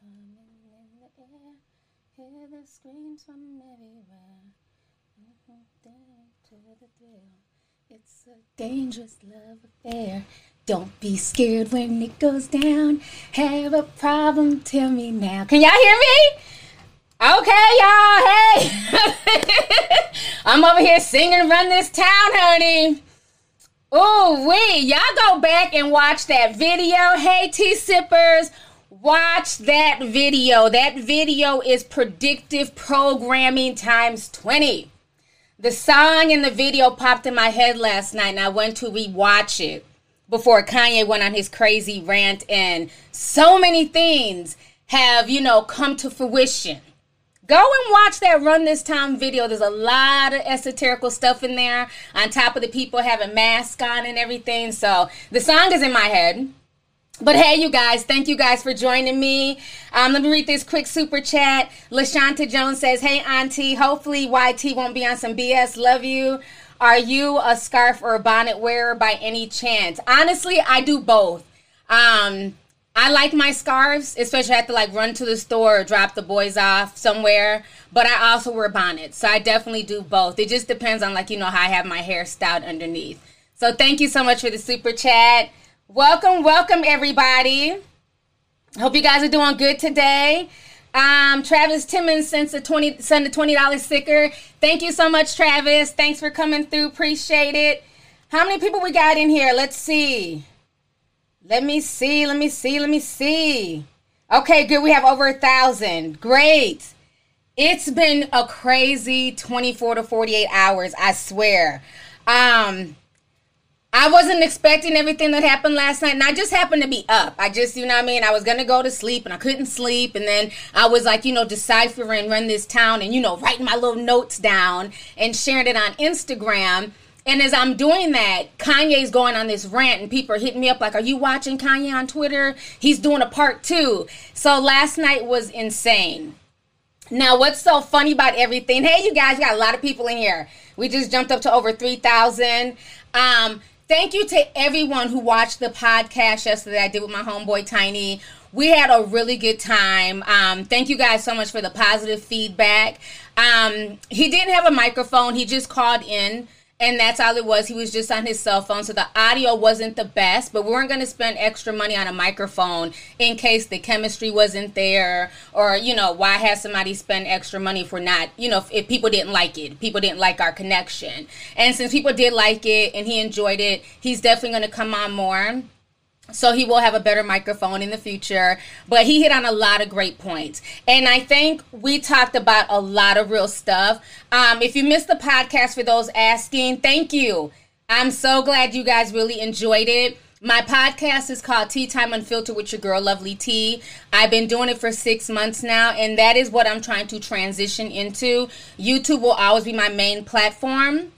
Coming in the air, hear the screams from everywhere. Mm-hmm. To the thrill. It's a dangerous love affair. Don't be scared when it goes down. Have a problem? Tell me now. Can y'all hear me? Okay, y'all. Hey, I'm over here singing "Run This Town," honey. Oh, we y'all go back and watch that video. Hey, tea sippers. Watch that video. That video is predictive programming times 20. The song in the video popped in my head last night, and I went to rewatch it before Kanye went on his crazy rant, and so many things have, you know, come to fruition. Go and watch that Run This Town video. There's a lot of esoterical stuff in there, on top of the people having masks on and everything. So the song is in my head. But hey, you guys, thank you guys for joining me. Um, let me read this quick super chat. LaShanta Jones says, Hey, Auntie, hopefully YT won't be on some BS. Love you. Are you a scarf or a bonnet wearer by any chance? Honestly, I do both. Um, I like my scarves, especially I have to like run to the store or drop the boys off somewhere. But I also wear bonnets, so I definitely do both. It just depends on like you know how I have my hair styled underneath. So thank you so much for the super chat. Welcome, welcome everybody. Hope you guys are doing good today. Um, Travis Timmons sent a twenty sent a twenty dollars sticker. Thank you so much, Travis. Thanks for coming through. Appreciate it. How many people we got in here? Let's see. Let me see. Let me see. Let me see. Okay, good. We have over a thousand. Great. It's been a crazy 24 to 48 hours, I swear. Um, I wasn't expecting everything that happened last night, and I just happened to be up. I just, you know what I mean? I was gonna go to sleep and I couldn't sleep, and then I was like, you know, deciphering run this town and, you know, writing my little notes down and sharing it on Instagram. And as I'm doing that, Kanye's going on this rant, and people are hitting me up like, Are you watching Kanye on Twitter? He's doing a part two. So last night was insane. Now, what's so funny about everything? Hey, you guys, we got a lot of people in here. We just jumped up to over 3,000. Um, Thank you to everyone who watched the podcast yesterday I did with my homeboy Tiny. We had a really good time. Um, thank you guys so much for the positive feedback. Um, he didn't have a microphone, he just called in and that's all it was. He was just on his cell phone, so the audio wasn't the best. But we weren't going to spend extra money on a microphone in case the chemistry wasn't there, or you know, why have somebody spend extra money for not, you know, if, if people didn't like it, people didn't like our connection. And since people did like it and he enjoyed it, he's definitely going to come on more so he will have a better microphone in the future. But he hit on a lot of great points. And i think we talked about a lot of real stuff. Um, if you missed the podcast for those asking thank you. I'm so glad you guys really enjoyed it. My podcast is called Tea Time Unfiltered with your girl, Lovely Tea. I've been doing it for six months now, and that is what I'm trying to transition into. YouTube will always be my main platform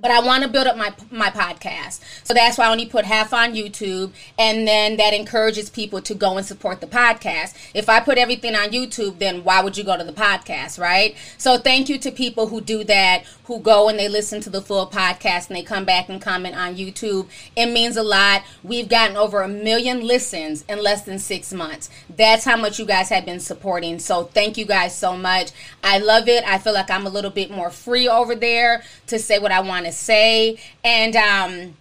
but I want to build up my my podcast. So that's why I only put half on YouTube and then that encourages people to go and support the podcast. If I put everything on YouTube, then why would you go to the podcast, right? So thank you to people who do that, who go and they listen to the full podcast and they come back and comment on YouTube. It means a lot. We've gotten over a million listens in less than 6 months. That's how much you guys have been supporting. So thank you guys so much. I love it. I feel like I'm a little bit more free over there to say what I want to to say. And um,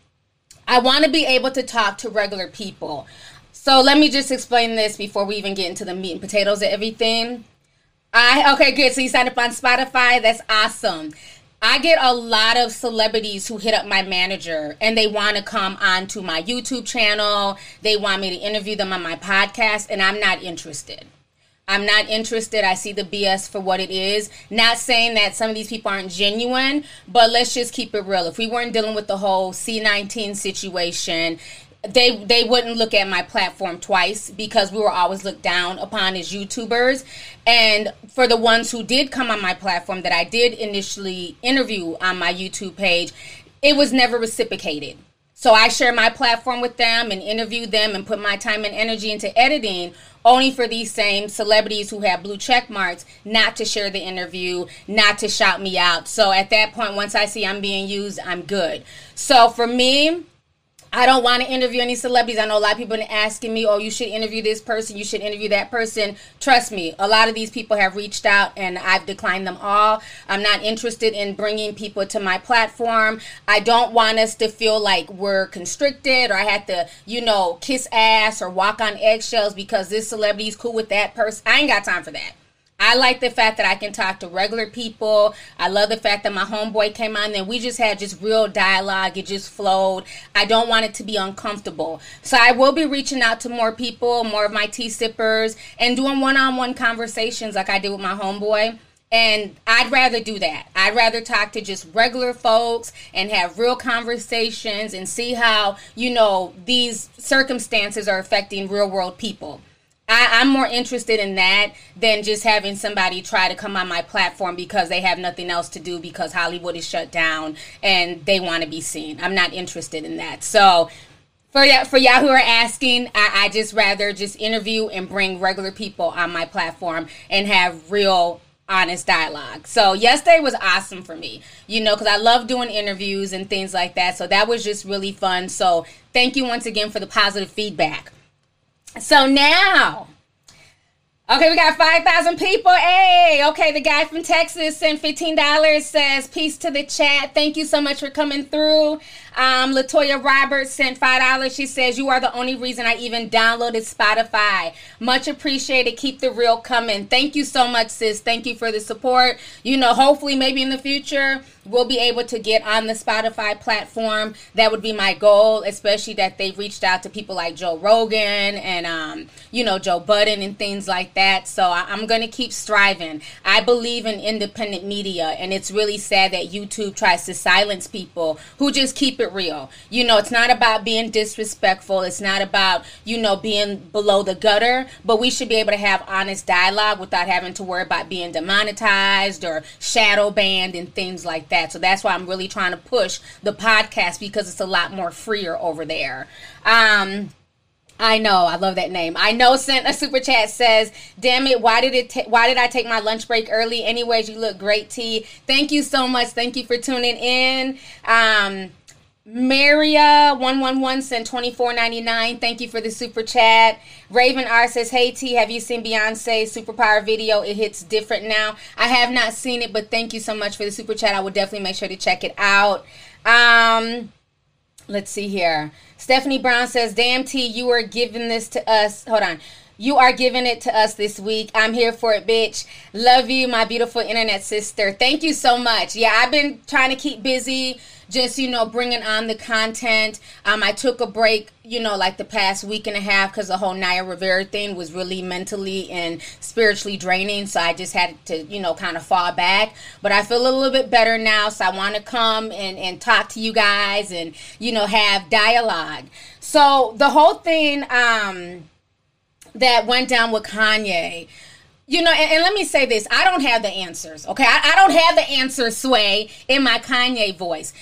I want to be able to talk to regular people. So let me just explain this before we even get into the meat and potatoes of everything. I okay, good. So you signed up on Spotify. That's awesome. I get a lot of celebrities who hit up my manager and they want to come onto my YouTube channel. They want me to interview them on my podcast, and I'm not interested. I'm not interested. I see the BS for what it is. Not saying that some of these people aren't genuine, but let's just keep it real. If we weren't dealing with the whole C19 situation, they they wouldn't look at my platform twice because we were always looked down upon as YouTubers. And for the ones who did come on my platform that I did initially interview on my YouTube page, it was never reciprocated. So I share my platform with them and interview them and put my time and energy into editing only for these same celebrities who have blue check marks not to share the interview, not to shout me out. So at that point, once I see I'm being used, I'm good. So for me, I don't want to interview any celebrities. I know a lot of people been asking me, oh, you should interview this person, you should interview that person. Trust me, a lot of these people have reached out and I've declined them all. I'm not interested in bringing people to my platform. I don't want us to feel like we're constricted or I have to, you know, kiss ass or walk on eggshells because this celebrity is cool with that person. I ain't got time for that. I like the fact that I can talk to regular people. I love the fact that my homeboy came on and we just had just real dialogue. It just flowed. I don't want it to be uncomfortable. So I will be reaching out to more people, more of my tea sippers, and doing one on one conversations like I did with my homeboy. And I'd rather do that. I'd rather talk to just regular folks and have real conversations and see how, you know, these circumstances are affecting real world people. I, am more interested in that than just having somebody try to come on my platform because they have nothing else to do because Hollywood is shut down and they want to be seen. I'm not interested in that. So for y- for y'all who are asking, I, I just rather just interview and bring regular people on my platform and have real honest dialogue. So yesterday was awesome for me, you know, because I love doing interviews and things like that. So that was just really fun. So thank you once again for the positive feedback. So now, okay, we got 5,000 people. Hey, okay, the guy from Texas sent $15, says, Peace to the chat. Thank you so much for coming through. Um, Latoya Roberts sent $5. She says, You are the only reason I even downloaded Spotify. Much appreciated. Keep the real coming. Thank you so much, sis. Thank you for the support. You know, hopefully, maybe in the future, we'll be able to get on the Spotify platform. That would be my goal, especially that they've reached out to people like Joe Rogan and, um, you know, Joe Budden and things like that. So I- am going to keep striving. I believe in independent media, and it's really sad that YouTube tries to silence people who just keep it real. You know, it's not about being disrespectful, it's not about, you know, being below the gutter, but we should be able to have honest dialogue without having to worry about being demonetized or shadow banned and things like that that. So that's why I'm really trying to push the podcast because it's a lot more freer over there. Um, I know, I love that name. I know sent a super chat says, "Damn it, why did it? Ta- why did I take my lunch break early? Anyways, you look great, T. Thank you so much. Thank you for tuning in. Um, Maria one one one sent twenty four ninety nine. Thank you for the super chat. Raven R says, "Hey T, have you seen Beyonce's superpower video? It hits different now. I have not seen it, but thank you so much for the super chat. I will definitely make sure to check it out." Um, let's see here. Stephanie Brown says, "Damn T, you are giving this to us. Hold on." You are giving it to us this week. I'm here for it, bitch. Love you, my beautiful internet sister. Thank you so much. Yeah, I've been trying to keep busy just you know bringing on the content. Um i took a break you know like the past week and a half because the whole naya rivera thing was really mentally and spiritually draining. So i just had to you know kind of fall back. But i feel a little bit better now. So i want to come and and talk to you guys and you know have dialogue. So the whole thing um that went down with kanye you know, and, and, let me say this. I don't have the answers, okay? I, I don't have the answer, Sway, in my Kanye voice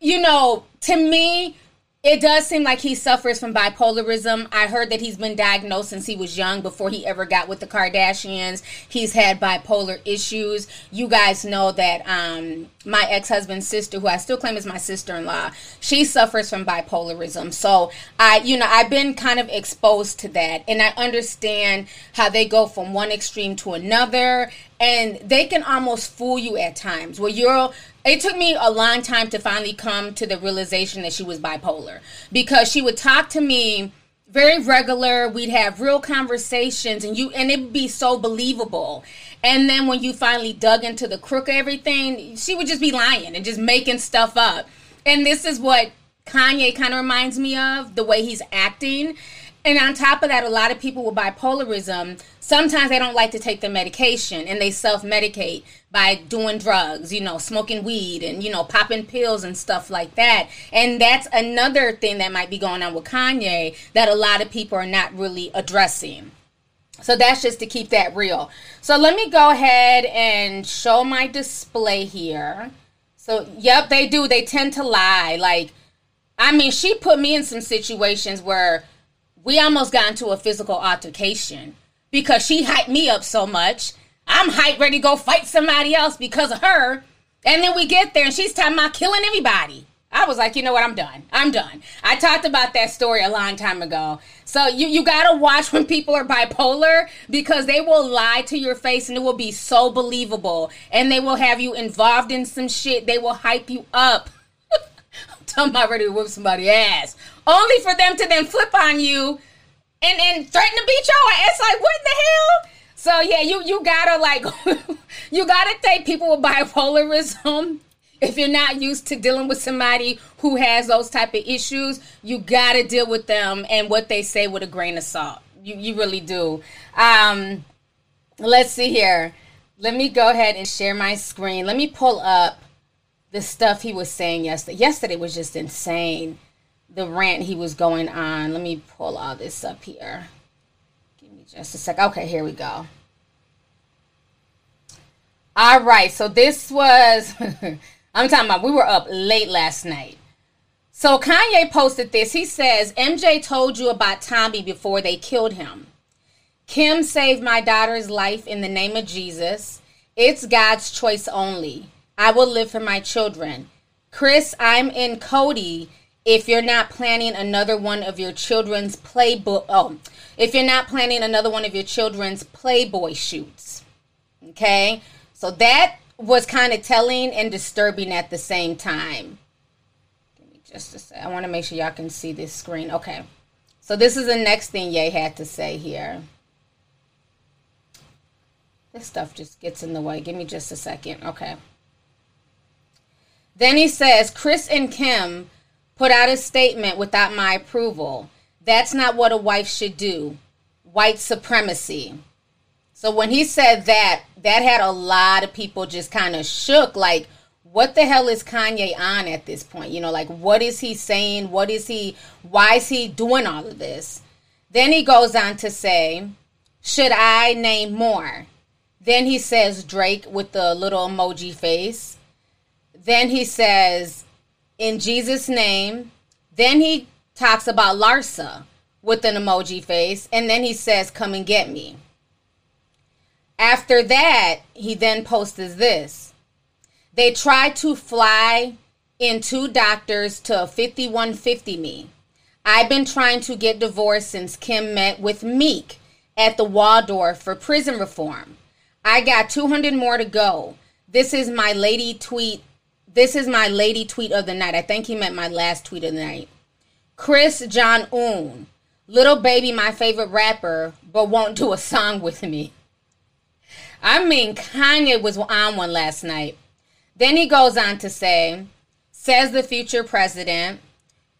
you know, to me, it does seem like he suffers from bipolarism. I heard that he's been diagnosed since he was young before he ever got with the Kardashians. He's had bipolar issues. You guys know that um, my ex husband's sister, who I still claim is my sister in law, she suffers from bipolarism. So I, you know, I've been kind of exposed to that, and I understand how they go from one extreme to another, and they can almost fool you at times where you're it took me a long time to finally come to the realization that she was bipolar because she would talk to me very regular. We'd have real conversations and you and it'd be so believable. And then when you finally dug into the crook of everything she would just be lying and just making stuff up. And this is what kanye kind of reminds me of the way he's acting. And on top of that, a lot of people with bipolarism, sometimes they don't like to take the medication and they self medicate by doing drugs, you know, smoking weed and, you know, popping pills and stuff like that. And that's another thing that might be going on with Kanye that a lot of people are not really addressing. So that's just to keep that real. So let me go ahead and show my display here. So, yep, they do. They tend to lie. Like, I mean, she put me in some situations where we almost got into a physical altercation because she hyped me up so much. I'm hyped ready to go fight somebody else because of her. And then we get there and she's talking about killing everybody. I was like, you know what? I'm done. I'm done. I talked about that story a long time ago. So you you gotta watch when people are bipolar because they will lie to your face and it will be so believable, and they will have you involved in some shit. They will hype you up. I'm talking about ready to whip somebody's ass, only for them to then flip on you and and threaten to beat your ass. It's like what the hell? So yeah, you you gotta like you gotta take people with bipolarism if you're not used to dealing with somebody who has those type of issues, you got to deal with them and what they say with a grain of salt. You you really do. Um, let's see here. Let me go ahead and share my screen. Let me pull up the stuff he was saying yesterday. Yesterday was just insane. The rant he was going on. Let me pull all this up here. Just a sec. Okay, here we go. All right, so this was I'm talking about we were up late last night. So Kanye posted this. He says, MJ told you about Tommy before they killed him. Kim saved my daughter's life in the name of Jesus. It's God's choice only. I will live for my children. Kris, I'm in Cody if you're not planning another one of your children's playbook. Oh, if you're not planning another one of your children's Playboy shoots. Okay? So that was kind of telling and disturbing at the same time. Give me just a sec. I want to make sure y'all can see this screen. Okay. So this is the next thing Ye had to say here. This stuff just gets in the way. Give me just a second. Okay. Then he says, Kris and Kim put out a statement without my approval. That's not what a wife should do. White supremacy. So when he said that, that had a lot of people just kind of shook like what the hell is Kanye on at this point? You know, like what is he saying? What is he why is he doing all of this? Then he goes on to say, should I name more? Then he says Drake with the little emoji face. Then he says, in Jesus' name. Then he talks about Larsa with an emoji face. And then he says, come and get me. After that, he then posted this. They tried to fly in two doctors to 5150 me. I've been trying to get divorced since Kim met with Meek at the Waldorf for prison reform. I got 200 more to go. This is my lady tweet. This is my lady tweet of the night. I think he meant my last tweet of the night. Kris Jong-Un, little baby, my favorite rapper, but won't do a song with me. I mean, Kanye was on one last night. Then he goes on to say, says the future president,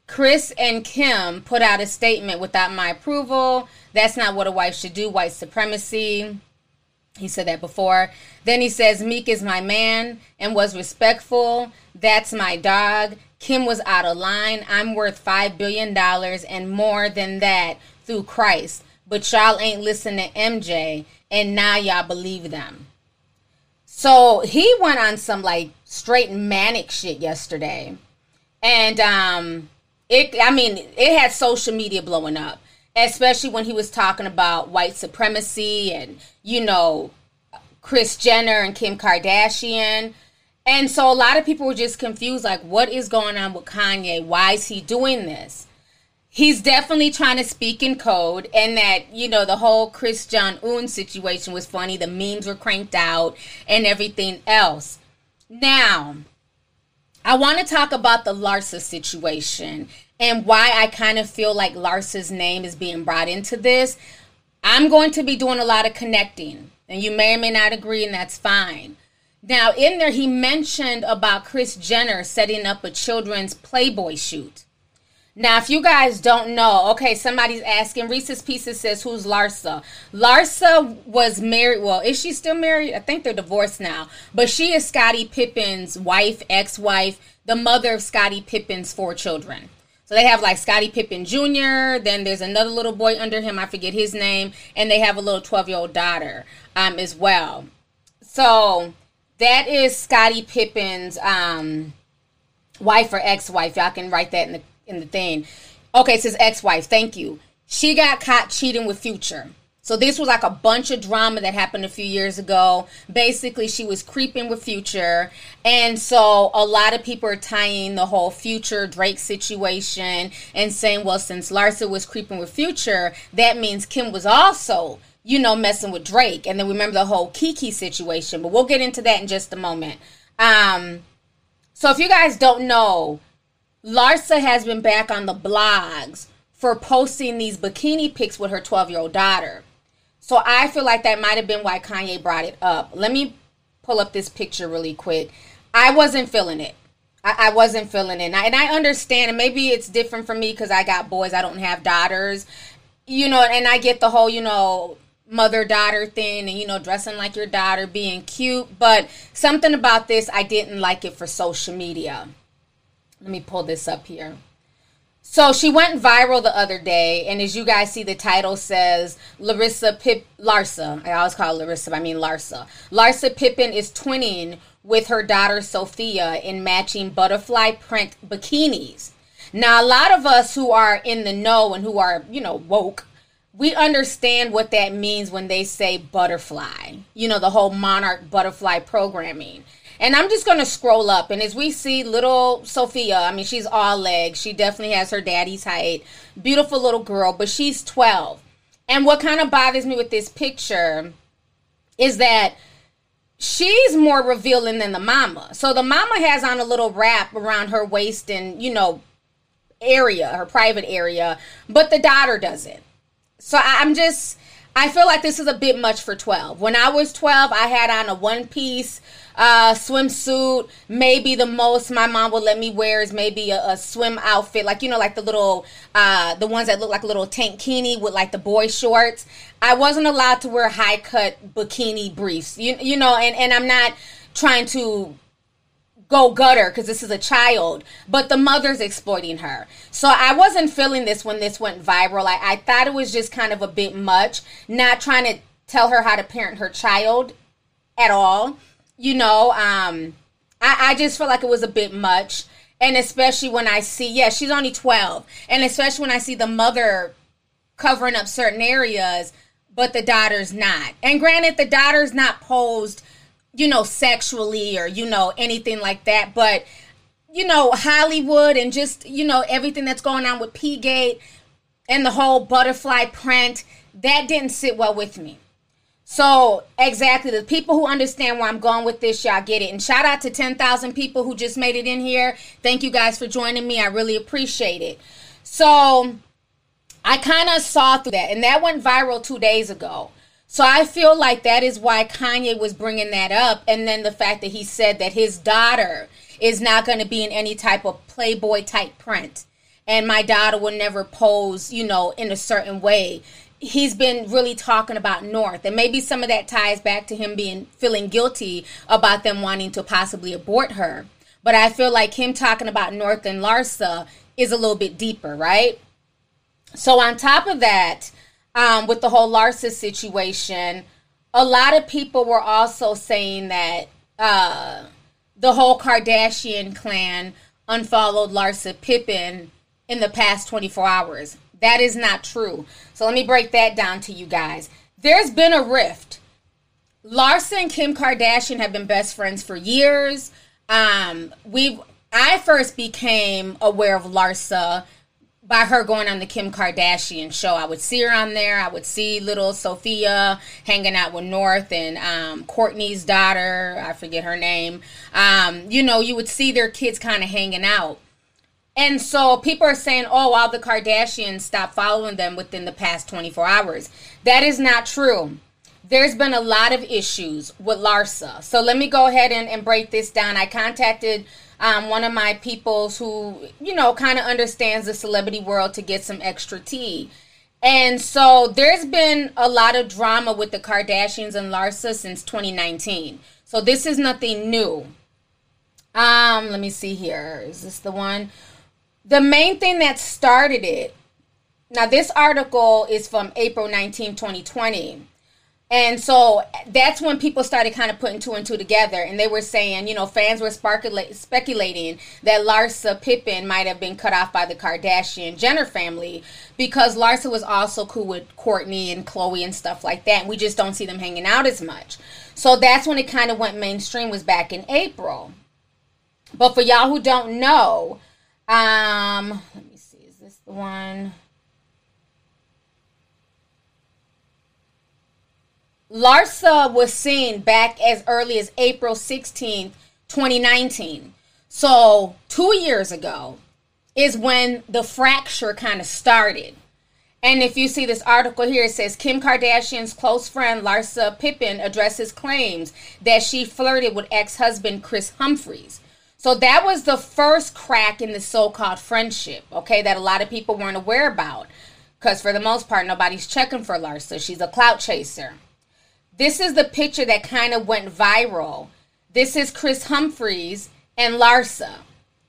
Kris and Kim put out a statement without my approval. That's not what a wife should do, white supremacy. He said that before. Then he says, Meek is my man and was respectful. That's my dog. Kim was out of line. I'm worth $5 billion and more than that through Christ. But y'all ain't listening to MJ and now y'all believe them. So he went on some like straight manic shit yesterday. And um it I mean, it had social media blowing up, especially when he was talking about white supremacy and you know Kris Jenner and Kim Kardashian. And so a lot of people were just confused like what is going on with Kanye? Why is he doing this? he's definitely trying to speak in code and that you know the whole kris jong-un situation was funny the memes were cranked out and everything else now i want to talk about the larsa situation and why i kind of feel like larsa's name is being brought into this i'm going to be doing a lot of connecting and you may or may not agree and that's fine now in there he mentioned about Kris jenner setting up a children's playboy shoot now, if you guys don't know, okay, somebody's asking. Reese's Pieces says, Who's Larsa? Larsa was married. Well, is she still married? I think they're divorced now. But she is Scottie Pippen's wife, ex wife, the mother of Scottie Pippen's four children. So they have like Scottie Pippen Jr., then there's another little boy under him, I forget his name, and they have a little 12 year old daughter um, as well. So that is Scottie Pippen's um, wife or ex wife. Y'all can write that in the in the thing. Okay, it says ex-wife. Thank you. She got caught cheating with Future. So this was like a bunch of drama that happened a few years ago. Basically, she was creeping with Future, and so a lot of people are tying the whole Future Drake situation and saying, well, since Larsa was creeping with Future, that means Kim was also, you know, messing with Drake. And then remember the whole Kiki situation, but we'll get into that in just a moment. Um, so if you guys don't know, Larsa has been back on the blogs for posting these bikini pics with her 12 year old daughter. So I feel like that might have been why Kanye brought it up. Let me pull up this picture really quick. I wasn't feeling it. I, wasn't feeling it. And I, and I understand, and maybe it's different for me because I got boys, I don't have daughters. You know, and I get the whole, you know, mother daughter thing and you know dressing like your daughter being cute but something about this i didn't like it for social media let me pull this up here so she went viral the other day, and as you guys see, the title says Larissa Pip Larsa. I always call Larissa, I mean Larsa. Larsa Pippen is twinning with her daughter Sophia in matching butterfly print bikinis. Now, a lot of us who are in the know and who are, you know, woke, we understand what that means when they say butterfly. You know, the whole monarch butterfly programming. And I'm just going to scroll up. And as we see little Sophia, I mean, she's all legs. She definitely has her daddy's height. Beautiful little girl, but she's 12. And what kind of bothers me with this picture is that she's more revealing than the mama. So the mama has on a little wrap around her waist and, you know, area, her private area, but the daughter doesn't. So I'm just, I feel like this is a bit much for 12. When I was 12, I had on a one piece uh, swimsuit. Maybe the most my mom would let me wear is maybe a, a swim outfit, like you know, like the little uh, the ones that look like a little tankini with like the boy shorts. I wasn't allowed to wear high cut bikini briefs. You you know, and and I'm not trying to go gutter because this is a child, but the mother's exploiting her. So I wasn't feeling this when this went viral. I, I thought it was just kind of a bit much, not trying to tell her how to parent her child at all you know, um, I, I just felt like it was a bit much. And especially when I see, yeah, she's only 12. And especially when I see the mother covering up certain areas, but the daughter's not. And granted, the daughter's not posed, you know, sexually or, you know, anything like that. But, you know, Hollywood and just, you know, everything that's going on with P Gate and the whole butterfly print, that didn't sit well with me. So exactly the people who understand where I'm going with this, y'all get it. And shout out to 10,000 people who just made it in here. Thank you guys for joining me. I really appreciate it. So I kind of saw through that, and that went viral two days ago. So I feel like that is why Kanye was bringing that up, and then the fact that he said that his daughter is not going to be in any type of Playboy type print, and my daughter will never pose, you know, in a certain way he's been really talking about North, and maybe some of that ties back to him being feeling guilty about them wanting to possibly abort her. But I feel like him talking about North and Larsa is a little bit deeper, right? So on top of that, um, with the whole Larsa situation, a lot of people were also saying that uh, the whole Kardashian clan unfollowed Larsa Pippen in the past 24 hours. That is not true. So let me break that down to you guys. There's been a rift. Larsa and Kim Kardashian have been best friends for years. Um, we I first became aware of Larsa by her going on the Kim Kardashian show. I would see her on there. I would see little Sophia hanging out with North and um, Kourtney's daughter. I forget her name. Um, you know, you would see their kids kind of hanging out. And so people are saying, oh, all the Kardashians stopped following them within the past 24 hours. That is not true. There's been a lot of issues with Larsa. So let me go ahead and, and break this down. I contacted um, one of my peoples who, you know, kind of understands the celebrity world to get some extra tea. And so there's been a lot of drama with the Kardashians and Larsa since 2019. So this is nothing new. Um, let me see here. Is this the one? The main thing that started it now this article is from april 19 2020 And so that's when people started kind of putting two and two together. And they were saying, you know, fans were speculating that Larsa Pippen might have been cut off by the Kardashian Jenner family because Larsa was also cool with Kourtney and Khloe and stuff like that. And we just don't see them hanging out as much. So that's when it kind of went mainstream, was back in April. But for y'all who don't know, um, let me see, is this the one? Larsa was seen back as early as April 16th, 2019. So, two years ago is when the fracture kind of started. And if you see this article here, it says Kim Kardashian's close friend Larsa Pippen addresses claims that she flirted with ex husband Kris Humphries. So that was the first crack in the so called friendship, okay, that a lot of people weren't aware about. Because for the most part, nobody's checking for Larsa. She's a clout chaser. This is the picture that kind of went viral. This is Kris Humphries and Larsa.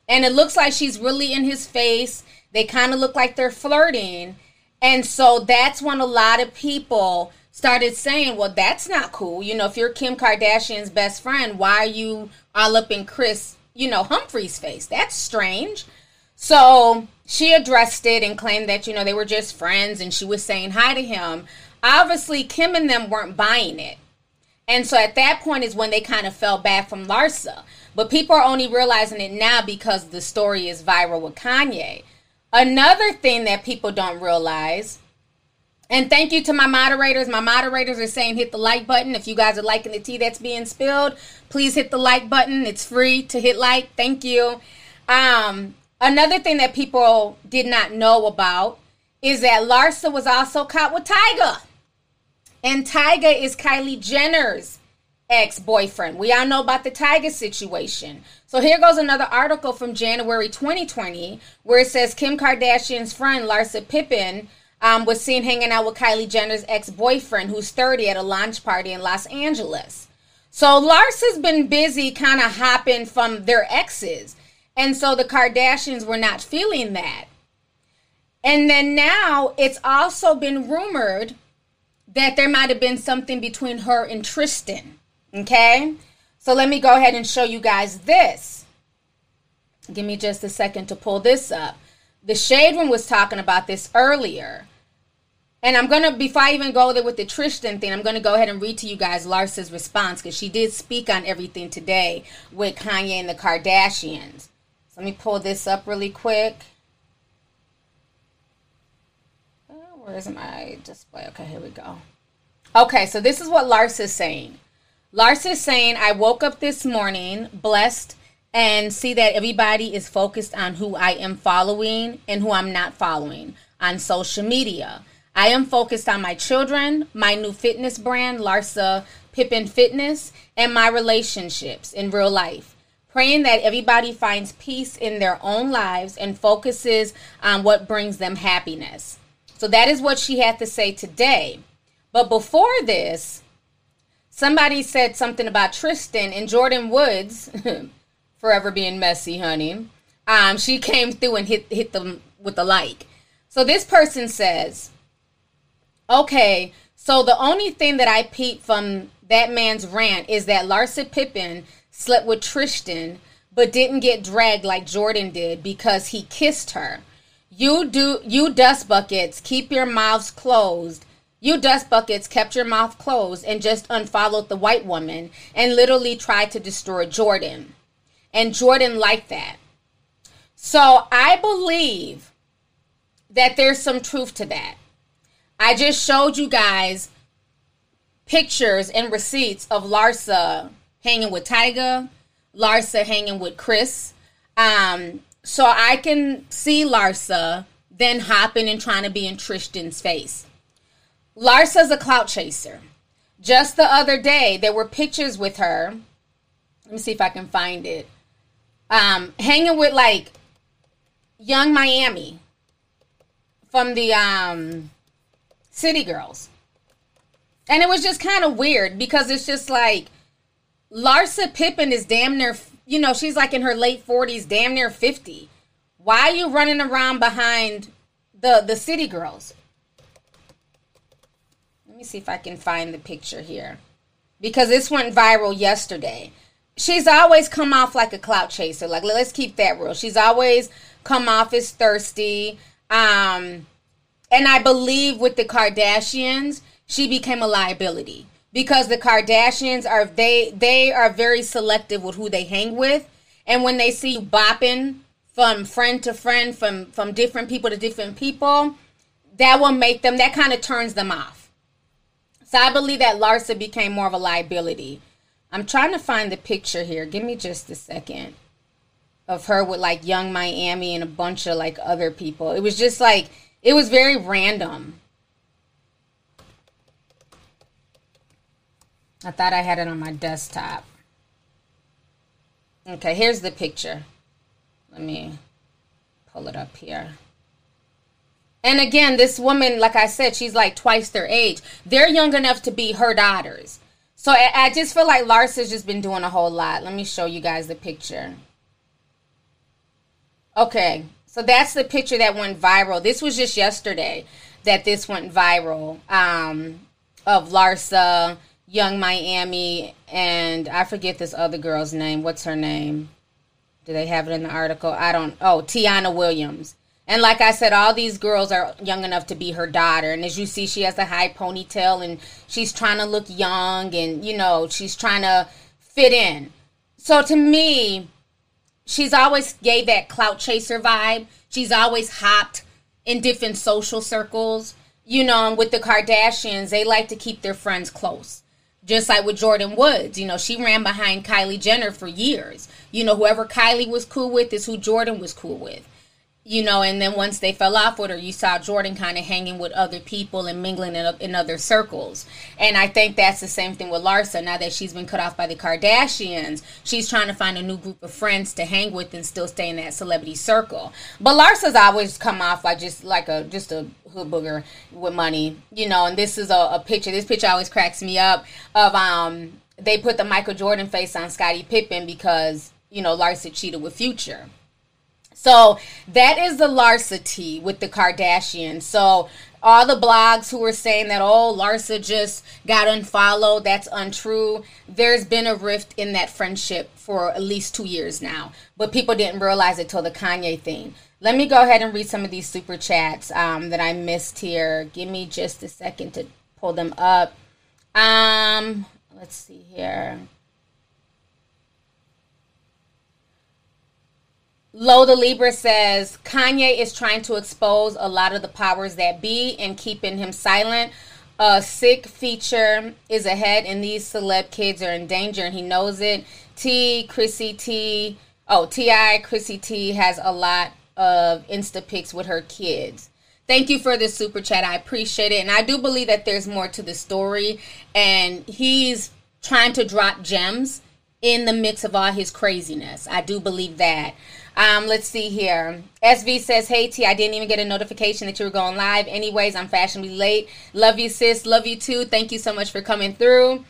And it looks like she's really in his face. They kind of look like they're flirting. And so that's when a lot of people started saying, well, that's not cool. You know, if you're Kim Kardashian's best friend, why are you all up in Kris, you know, Humphrey's face? That's strange. So she addressed it and claimed that, you know, they were just friends and she was saying hi to him obviously Kim and them weren't buying it. And so at that point is when they kind of fell back from Larsa. But people are only realizing it now because the story is viral with Kanye. Another thing that people don't realize, and thank you to my moderators. My moderators are saying hit the like button. If you guys are liking the tea that's being spilled, please hit the like button. It's free to hit like. Thank you. Um, another thing that people did not know about is that Larsa was also caught with Tyga. And Tyga is Kylie Jenner's ex boyfriend. We all know about the Tyga situation. So here goes another article from January 2020 where it says Kim Kardashian's friend Larsa Pippen um, was seen hanging out with Kylie Jenner's ex boyfriend, who's 30, at a launch party in Los Angeles. So Lars has been busy kind of hopping from their exes. And so the Kardashians were not feeling that. And then now it's also been rumored that there might have been something between her and Tristan. Okay? So let me go ahead and show you guys this. Give me just a second to pull this up. The Shade Room was talking about this earlier. And I'm going to, before I even go there with the Tristan thing, I'm going to go ahead and read to you guys Larsa's response because she did speak on everything today with Kanye and the Kardashians. So let me pull this up really quick. Oh, where's my display? Okay, here we go. Okay, so this is what Lars is saying. Lars is saying, I woke up this morning blessed and see that everybody is focused on who I am following and who I'm not following on social media. I am focused on my children, my new fitness brand, Larsa Pippen Fitness, and my relationships in real life. Praying that everybody finds peace in their own lives and focuses on what brings them happiness. So that is what she had to say today. But before this, somebody said something about Tristan and Jordyn Woods, forever being messy, honey. Um, she came through and hit hit them with the like. So this person says, okay, so the only thing that I peeped from that man's rant is that Larsa Pippen slept with Tristan, but didn't get dragged like Jordyn did because he kissed her. You do you dust buckets, keep your mouths closed. You dust buckets kept your mouth closed and just unfollowed the white woman and literally tried to destroy Jordyn. And Jordyn liked that. So I believe that there's some truth to that. I just showed you guys pictures and receipts of Larsa hanging with Tyga, Larsa hanging with Kris. Um, so I can see Larsa then hopping and trying to be in Tristan's face. Larsa's a clout chaser. Just the other day, there were pictures with her. Let me see if I can find it. Um, hanging with like Yung Miami from the um, City Girls. And it was just kind of weird because it's just like Larsa Pippen is damn near you know, she's like in her late 40s, damn near 50. Why are you running around behind the the city girls? Let me see if I can find the picture here. Because this went viral yesterday. She's always come off like a clout chaser. Like let's keep that real. She's always come off as thirsty. Um and I believe with the Kardashians, she became a liability because the Kardashians are they they are very selective with who they hang with, and when they see bopping from friend to friend, from from different people to different people, that will make them that kind of turns them off. So I believe that Larsa became more of a liability. I'm trying to find the picture here. Give me just a second of her with like Yung Miami and a bunch of like other people. It was just like it was very random. I thought I had it on my desktop. Okay, here's the picture. Let me pull it up here. And again, this woman, like I said, she's like twice their age. They're young enough to be her daughters. So I, I just feel like Larsa's just been doing a whole lot. Let me show you guys the picture. Okay, so that's the picture that went viral. This was just yesterday that this went viral um, of Larsa Yung Miami, and I forget this other girl's name. What's her name? Do they have it in the article? I don't. Oh, Tiana Williams. And like I said, all these girls are young enough to be her daughter. And as you see, she has a high ponytail and she's trying to look young and, you know, she's trying to fit in. So to me, she's always gave that clout chaser vibe. She's always hopped in different social circles. You know, with the Kardashians, they like to keep their friends close. Just like with Jordyn Woods, you know, she ran behind Kylie Jenner for years. You know, whoever Kylie was cool with is who Jordyn was cool with you know, and then once they fell off with her, you saw Jordyn kind of hanging with other people and mingling in, in other circles. And I think that's the same thing with Larsa. Now that she's been cut off by the Kardashians, she's trying to find a new group of friends to hang with and still stay in that celebrity circle. But Larsa's always come off like just like a just a hood booger with money, you know. And this is a, a picture. This picture always cracks me up of um they put the Michael Jordan face on Scottie Pippen because you know Larsa cheated with Future. So that is the Larsa with the Kardashians. So all the blogs who were saying that oh Larsa just got unfollowed, that's untrue. There's been a rift in that friendship for at least two years now, but people didn't realize it till the Kanye thing. Let me go ahead and read some of these super chats um, that I missed here. Give me just a second to pull them up. Um, let's see here. Loda Libra says Kanye is trying to expose a lot of the powers that be and keeping him silent. A sick feature is ahead, and these celeb kids are in danger, and he knows it. T, Chrissy T, oh, T.I. Chrissy T has a lot of Insta pics with her kids. Thank you for the super chat. I appreciate it. And I do believe that there's more to the story, and he's trying to drop gems in the mix of all his craziness. I do believe that. Um, let's see here. SV says, Hey T, I didn't even get a notification that you were going live. Anyways, I'm fashionably late. Love you, sis. Love you too. Thank you so much for coming through.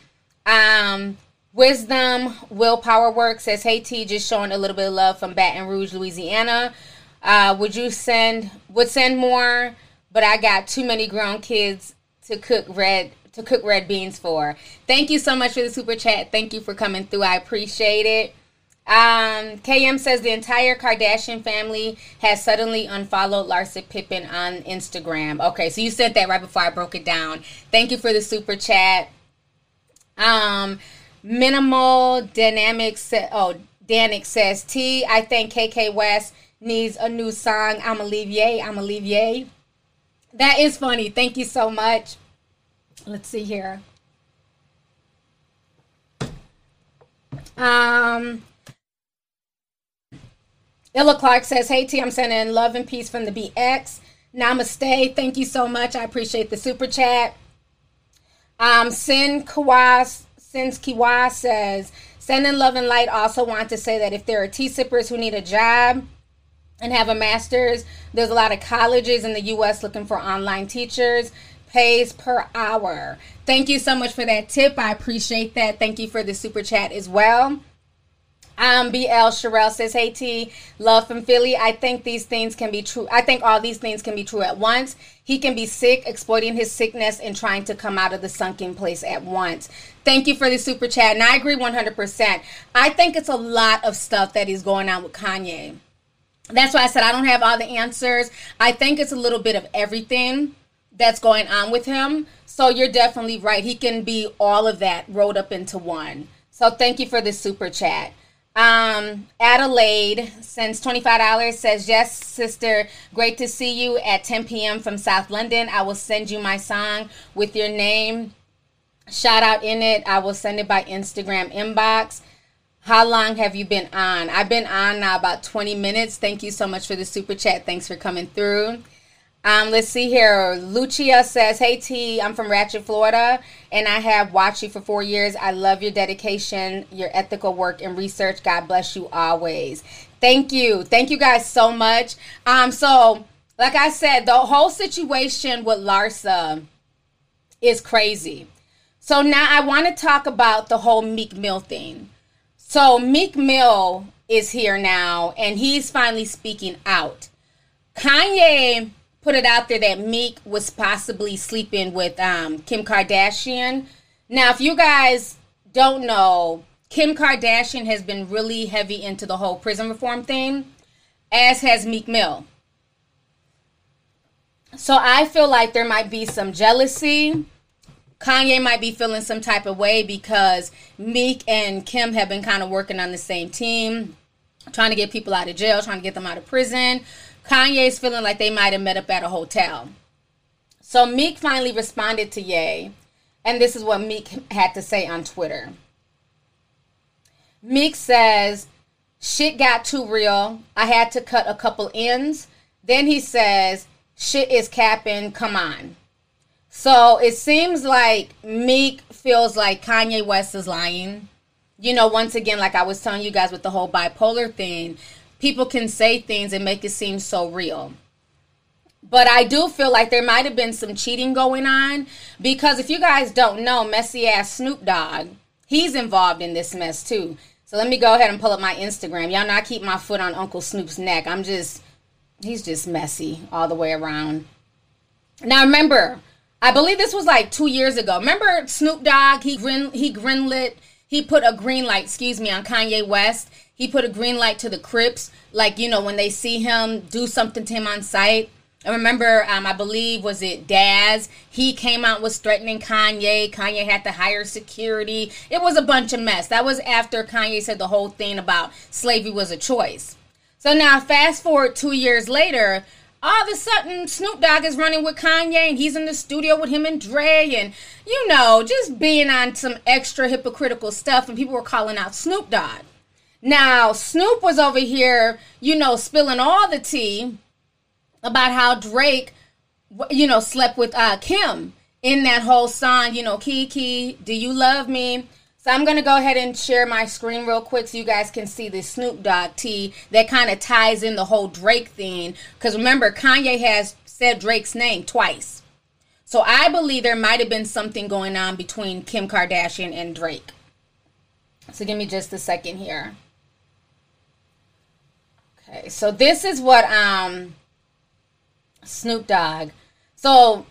Um, Wisdom Willpower Work says, Hey T, just showing a little bit of love from Baton Rouge, Louisiana. Uh, would you send would send more, but I got too many grown kids to cook red to cook red beans for. Thank you so much for the super chat. Thank you for coming through. I appreciate it. Um, KM says the entire Kardashian family has suddenly unfollowed Larsa Pippen on Instagram. Okay, so you said that right before I broke it down. Thank you for the super chat. Um, minimal dynamics. Oh, Danik says T. I think KK West needs a new song. I'm Olivier. I'm Olivier. That is funny. Thank you so much. Let's see here. Um, Illa Clark says, Hey T, I'm sending love and peace from the BX. Namaste. Thank you so much. I appreciate the super chat. Um, Sin Kawas, Sins Kiwa says, Sending love and light also want to say that if there are tea sippers who need a job and have a master's, there's a lot of colleges in the U.S. looking for online teachers. Pays per hour. Thank you so much for that tip. I appreciate that. Thank you for the super chat as well. Um, BL Sherelle says, Hey T, love from Philly. I think these things can be true. I think all these things can be true at once. He can be sick, exploiting his sickness, and trying to come out of the sunken place at once. Thank you for the super chat. And I agree 100%. I think it's a lot of stuff that is going on with Kanye. That's why I said I don't have all the answers. I think it's a little bit of everything that's going on with him. So you're definitely right. He can be all of that rolled up into one. So thank you for the super chat. Um, Adelaide sends $25 says, Yes, sister, great to see you at 10 p.m. from South London. I will send you my song with your name. Shout out in it. I will send it by Instagram inbox. How long have you been on? I've been on now about 20 minutes. Thank you so much for the super chat. Thanks for coming through. Um, let's see here. Lucia says, Hey T, I'm from Ratchet, Florida, and I have watched you for four years. I love your dedication, your ethical work and research. God bless you always. Thank you. Thank you guys so much. Um, so like I said, the whole situation with Larsa is crazy. So now I want to talk about the whole Meek Mill thing. So Meek Mill is here now and he's finally speaking out. Kanye put it out there that Meek was possibly sleeping with um, Kim Kardashian. Now, if you guys don't know, Kim Kardashian has been really heavy into the whole prison reform thing, as has Meek Mill. So I feel like there might be some jealousy. Kanye might be feeling some type of way because Meek and Kim have been kind of working on the same team, trying to get people out of jail, trying to get them out of prison. Kanye's feeling like they might have met up at a hotel. So Meek finally responded to Ye, and this is what Meek had to say on Twitter. Meek says, Shit got too real. I had to cut a couple ends. Then he says, Shit is capping. Come on. So it seems like Meek feels like Kanye West is lying. You know, once again, like I was telling you guys with the whole bipolar thing, people can say things and make it seem so real. But I do feel like there might have been some cheating going on because if you guys don't know, messy ass Snoop Dogg, he's involved in this mess too. So let me go ahead and pull up my Instagram. Y'all know I keep my foot on Uncle Snoop's neck. I'm just, he's just messy all the way around. Now remember, I believe this was like two years ago. Remember Snoop Dogg? He grin, he grinlit, he put a green light, excuse me, on Kanye West he put a green light to the Crips, like you know when they see him do something to him on site. I remember, um, I believe, was it Daz? He came out was threatening Kanye. Kanye had to hire security. It was a bunch of mess. That was after Kanye said the whole thing about slavery was a choice. So now, fast forward two years later, all of a sudden Snoop Dogg is running with Kanye and he's in the studio with him and Dre and you know just being on some extra hypocritical stuff and people were calling out Snoop Dogg. Now, Snoop was over here, you know, spilling all the tea about how Drake, you know, slept with uh, Kim in that whole song, you know, Kiki, do you love me? So I'm going to go ahead and share my screen real quick so you guys can see the Snoop Dogg tea that kind of ties in the whole Drake thing. Because remember, Kanye has said Drake's name twice. So I believe there might have been something going on between Kim Kardashian and Drake. So give me just a second here. Okay, so this is what um Snoop Dogg. So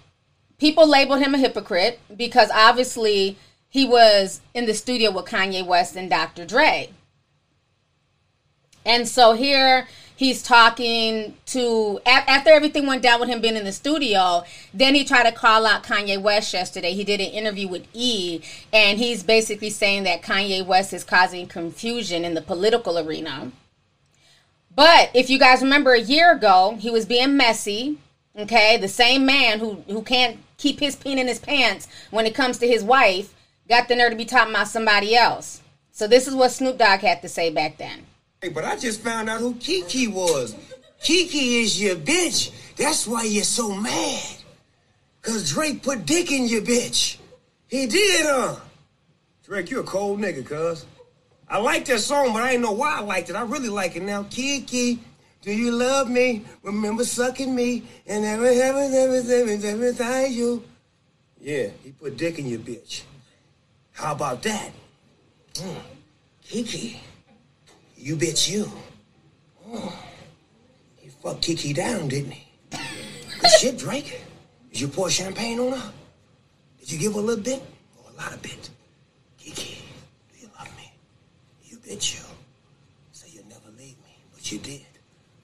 people labeled him a hypocrite because obviously he was in the studio with Kanye West and Dr. Dre. And so here he's talking to after everything went down with him being in the studio then he tried to call out kanye west yesterday he did an interview with e and he's basically saying that kanye west is causing confusion in the political arena but if you guys remember a year ago, he was being messy. Okay, the same man who who can't keep his peen in his pants when it comes to his wife got the nerve to be talking about somebody else. So this is what Snoop Dogg had to say back then. Hey, but I just found out who Kiki was. Kiki is your bitch. That's why you're so mad. Cause Drake put dick in your bitch. He did, huh? Drake, you a cold nigga, cuz. I like that song, but I didn't know why I liked it. I really like it now. Kiki, do you love me? Remember sucking me and never, never, never, never, never you. Yeah, he put dick in your bitch. How about that? Mm. Kiki, You bitch you. Oh, he fucked Kiki down, didn't he? Good shit, Drake. Did you pour champagne on her? Did you give her a little bit or a lot of bit? Kiki, do you love me? You bitch you. Say you'd never leave me, but you did.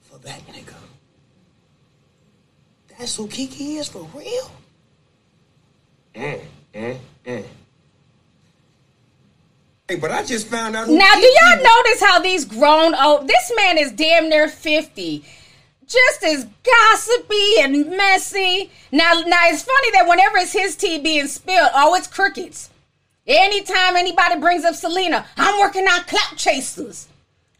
For that nigga. That's who Kiki is for real? Mm, mm, mm. But I just found out. now, do y'all notice how these grown oh this man is damn near 50. Just as gossipy and messy. Now, now it's funny that whenever it's his tea being spilled, oh, it's crickets. Anytime anybody brings up Selena, I'm working on clout chasers.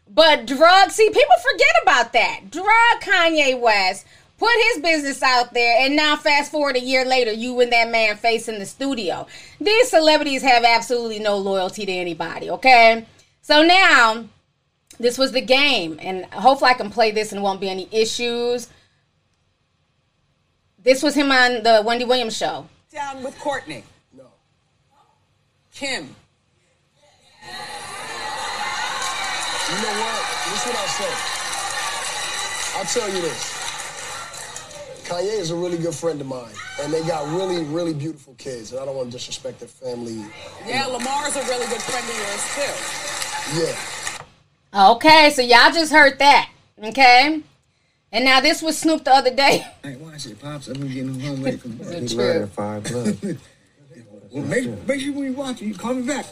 But drug, see, people forget about that. Drug Kanye West put his business out there, and now fast forward a year later, you and that man face in the studio. These celebrities have absolutely no loyalty to anybody, okay? So now, this was the game, and hopefully I can play this and won't be any issues. This was him on the Wendy Williams show. Down with Kourtney. No. Kim. You know what? This is what I'll say. I'll tell you this. Kanye is a really good friend of mine, and they got really, really beautiful kids, and I don't want to disrespect their family. Yeah, Lamar's a really good friend of yours, too. Yeah. Okay, so y'all just heard that, okay? And now this was Snoop the other day. Hey, watch it, Pops. I'm gonna get home late from work. True. Five blood. well, make, make sure when you watch it, you call me back.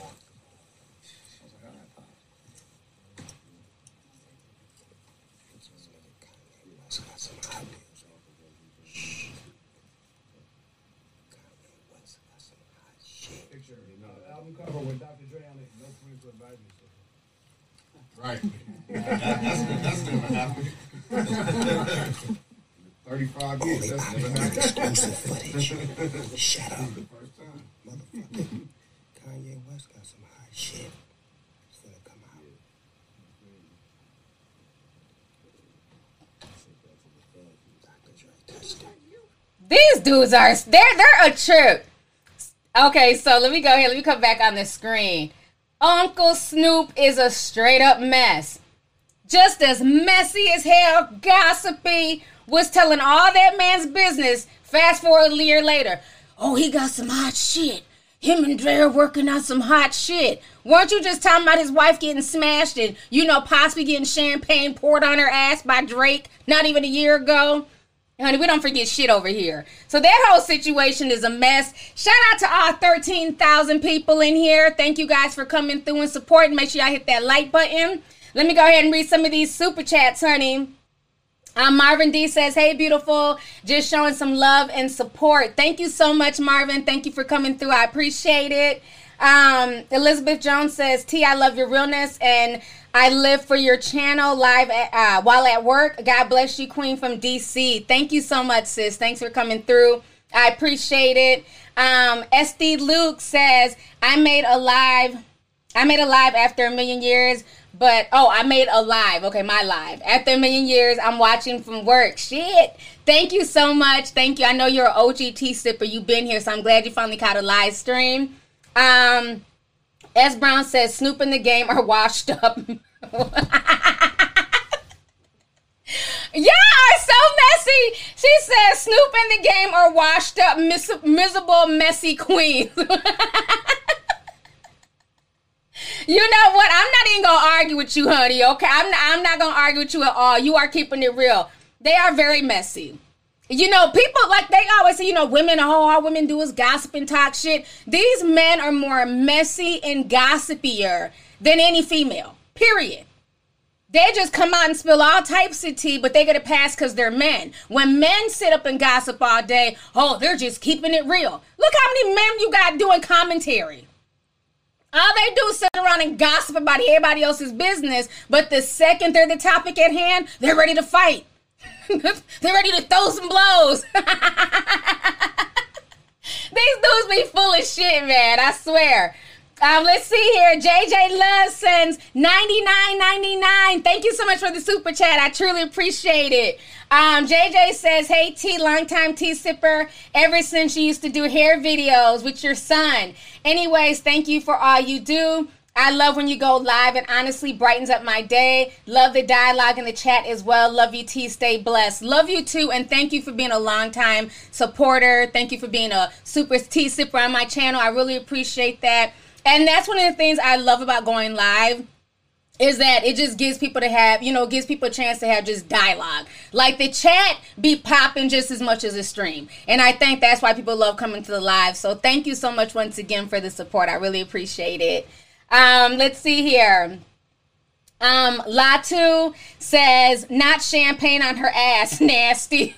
Right. That, that's, that's never happened. 35 years, that's never happened. Exclusive footage. Shut up. First time. Motherfucker. Kanye West got some hot shit. It's gonna come out. Dr. Dre touched it. These dudes are they're they're a trip. Okay, so let me go here. Let me come back on the screen. Uncle Snoop is a straight up mess. Just as messy as hell, gossipy, was telling all that man's business. Fast forward a year later. Oh, he got some hot shit. Him and Dre are working on some hot shit. Weren't you just talking about his wife getting smashed and, you know, possibly getting champagne poured on her ass by Drake not even a year ago? Honey, we don't forget shit over here. So that whole situation is a mess. Shout out to all 13,000 people in here. Thank you guys for coming through and supporting. Make sure y'all hit that like button. Let me go ahead and read some of these super chats, honey. Um, Marvin D says, Hey, beautiful. Just showing some love and support. Thank you so much, Marvin. Thank you for coming through. I appreciate it. Um, Elizabeth Jones says, T, I love your realness and I live for your channel live at, uh, while at work. God bless you, Queen from DC. Thank you so much, sis. Thanks for coming through. I appreciate it. Um, SD Luke says, I made a live. I made a live after a million years, but oh, I made a live. Okay, my live. After a million years, I'm watching from work. Shit. Thank you so much. Thank you. I know you're an OG tea sipper. You've been here, so I'm glad you finally caught a live stream. Um, S. Brown says Snoop and the game are washed up. Y'all are so messy. She says Snoop and the game are washed up, mis- miserable, messy queens. you know what? I'm not even gonna argue with you, honey. Okay, I'm not, I'm not gonna argue with you at all. You are keeping it real. They are very messy. You know, people like they always say, you know, women, oh, all women do is gossip and talk shit. These men are more messy and gossipier than any female. Period. They just come out and spill all types of tea, but they get a pass because they're men. When men sit up and gossip all day, oh, they're just keeping it real. Look how many men you got doing commentary. All they do is sit around and gossip about everybody else's business, but the second they're the topic at hand, they're ready to fight. they're ready to throw some blows. These dudes be full of shit, man. I swear. Um, let's see here. JJ Love sends ninety nine ninety nine. Thank you so much for the super chat. I truly appreciate it. Um, JJ says, "Hey T, longtime tea sipper. Ever since you used to do hair videos with your son. Anyways, thank you for all you do. I love when you go live. It honestly brightens up my day. Love the dialogue in the chat as well. Love you, T. Stay blessed. Love you too, and thank you for being a long time supporter. Thank you for being a super tea sipper on my channel. I really appreciate that. And that's one of the things I love about going live is that it just gives people to have, you know, gives people a chance to have just dialogue. Like the chat be popping just as much as the stream. And I think that's why people love coming to the live. So thank you so much once again for the support. I really appreciate it. Um, let's see here. Um, Latu says, not champagne on her ass, nasty.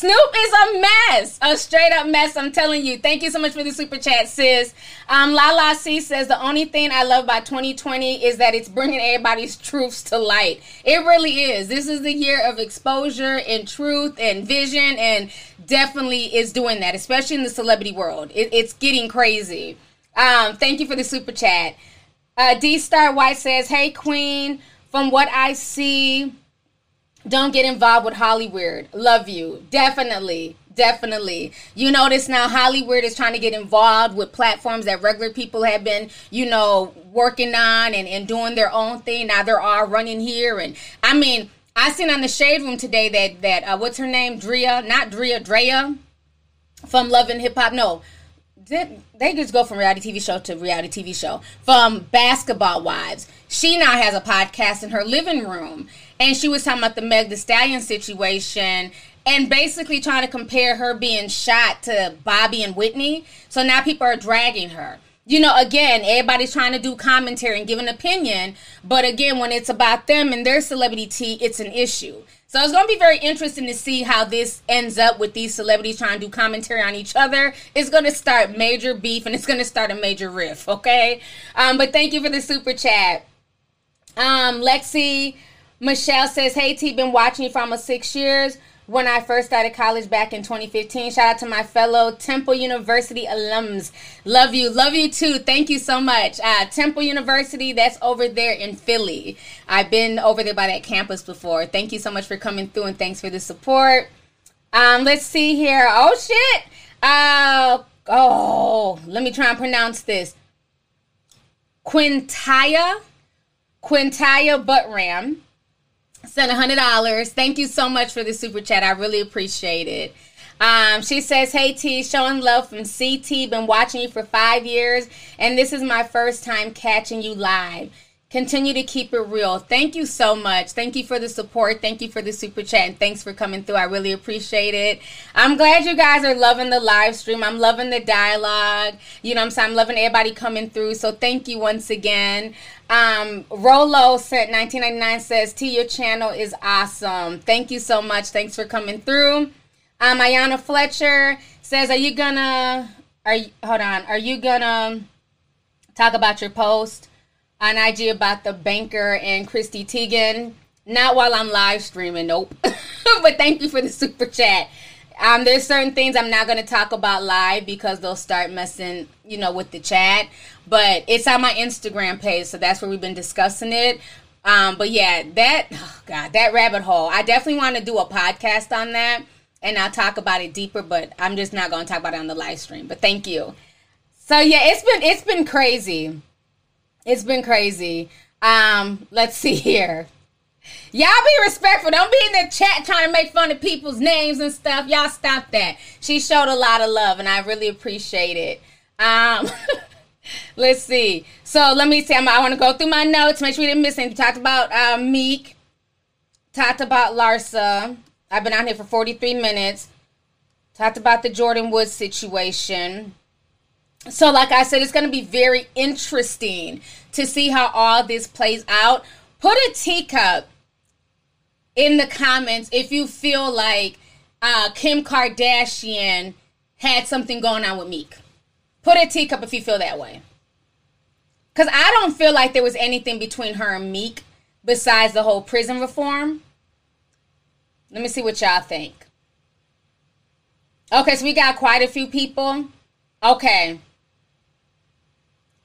Snoop is a mess, a straight up mess. I'm telling you. Thank you so much for the super chat, sis. Um, Lala C says the only thing I love about 2020 is that it's bringing everybody's truths to light. It really is. This is the year of exposure and truth and vision, and definitely is doing that, especially in the celebrity world. It, it's getting crazy. Um, thank you for the super chat. Uh, D Star White says, "Hey Queen, from what I see." don't get involved with Hollywood. Love you. Definitely. Definitely. You notice now Hollywood is trying to get involved with platforms that regular people have been, you know, working on and, and doing their own thing. Now they're all running here. And I mean, I seen on the shade room today that, that, uh, what's her name? Drea, not Drea, Drea from Love and Hip Hop. No, they just go from reality TV show to reality TV show from Basketball Wives. She now has a podcast in her living room, and she was talking about the Meg The Stallion situation and basically trying to compare her being shot to Bobby and Whitney. So now people are dragging her. You know, again, everybody's trying to do commentary and give an opinion, but again, when it's about them and their celebrity tea, it's an issue. So it's going to be very interesting to see how this ends up with these celebrities trying to do commentary on each other. It's going to start major beef and it's going to start a major riff, okay? Um, but thank you for the super chat. Um, Lexi Michelle says, Hey T, been watching you for almost six years when I first started college back in 2015. Shout out to my fellow Temple University alums. Love you. Love you too. Thank you so much. Uh, Temple University, that's over there in Philly. I've been over there by that campus before. Thank you so much for coming through and thanks for the support. Um, let's see here. Oh, shit. Uh, oh, let me try and pronounce this. Quintaya. Quintaya Buttram sent a hundred dollars. Thank you so much for the super chat. I really appreciate it. Um, she says, "Hey T, showing love from CT. Been watching you for five years, and this is my first time catching you live. Continue to keep it real. Thank you so much. Thank you for the support. Thank you for the super chat, and thanks for coming through. I really appreciate it. I'm glad you guys are loving the live stream. I'm loving the dialogue. You know, I'm saying I'm loving everybody coming through. So thank you once again. Um, Rolo sent 1999 says, "T, your channel is awesome. Thank you so much. Thanks for coming through." Um, Ayana Fletcher says, "Are you gonna? Are you, hold on? Are you gonna talk about your post on IG about the banker and Chrissy Teigen? Not while I'm live streaming. Nope. but thank you for the super chat. Um, there's certain things I'm not going to talk about live because they'll start messing, you know, with the chat. But it's on my Instagram page, so that's where we've been discussing it. Um, but yeah, that oh God, that rabbit hole. I definitely want to do a podcast on that, and I'll talk about it deeper. But I'm just not going to talk about it on the live stream. But thank you. So yeah, it's been it's been crazy. It's been crazy. Um, let's see here. Y'all be respectful. Don't be in the chat trying to make fun of people's names and stuff. Y'all stop that. She showed a lot of love, and I really appreciate it. Um, let's see. So let me see. I'm, i want to go through my notes. Make sure we didn't miss anything. Talked about uh, Meek. Talked about Larsa. I've been out here for 43 minutes. Talked about the Jordyn Woods situation. So, like I said, it's going to be very interesting to see how all this plays out. Put a teacup in the comments if you feel like uh, Kim Kardashian had something going on with Meek. Put a teacup if you feel that way. Because I don't feel like there was anything between her and Meek besides the whole prison reform. Let me see what y'all think. Okay, so we got quite a few people. Okay.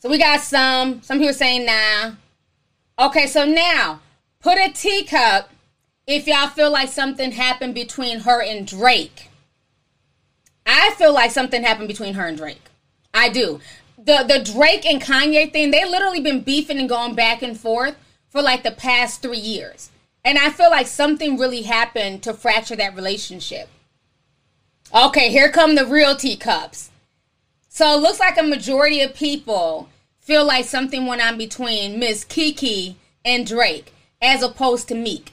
So we got some. Some people saying nah. Okay, so now put a teacup if y'all feel like something happened between her and Drake. I feel like something happened between her and Drake. I do. the the Drake and Kanye thing, they literally been beefing and going back and forth for like the past three years. And I feel like something really happened to fracture that relationship. Okay, here come the real teacups. So it looks like a majority of people feel like something went on between Miss Kiki and Drake as opposed to Meek.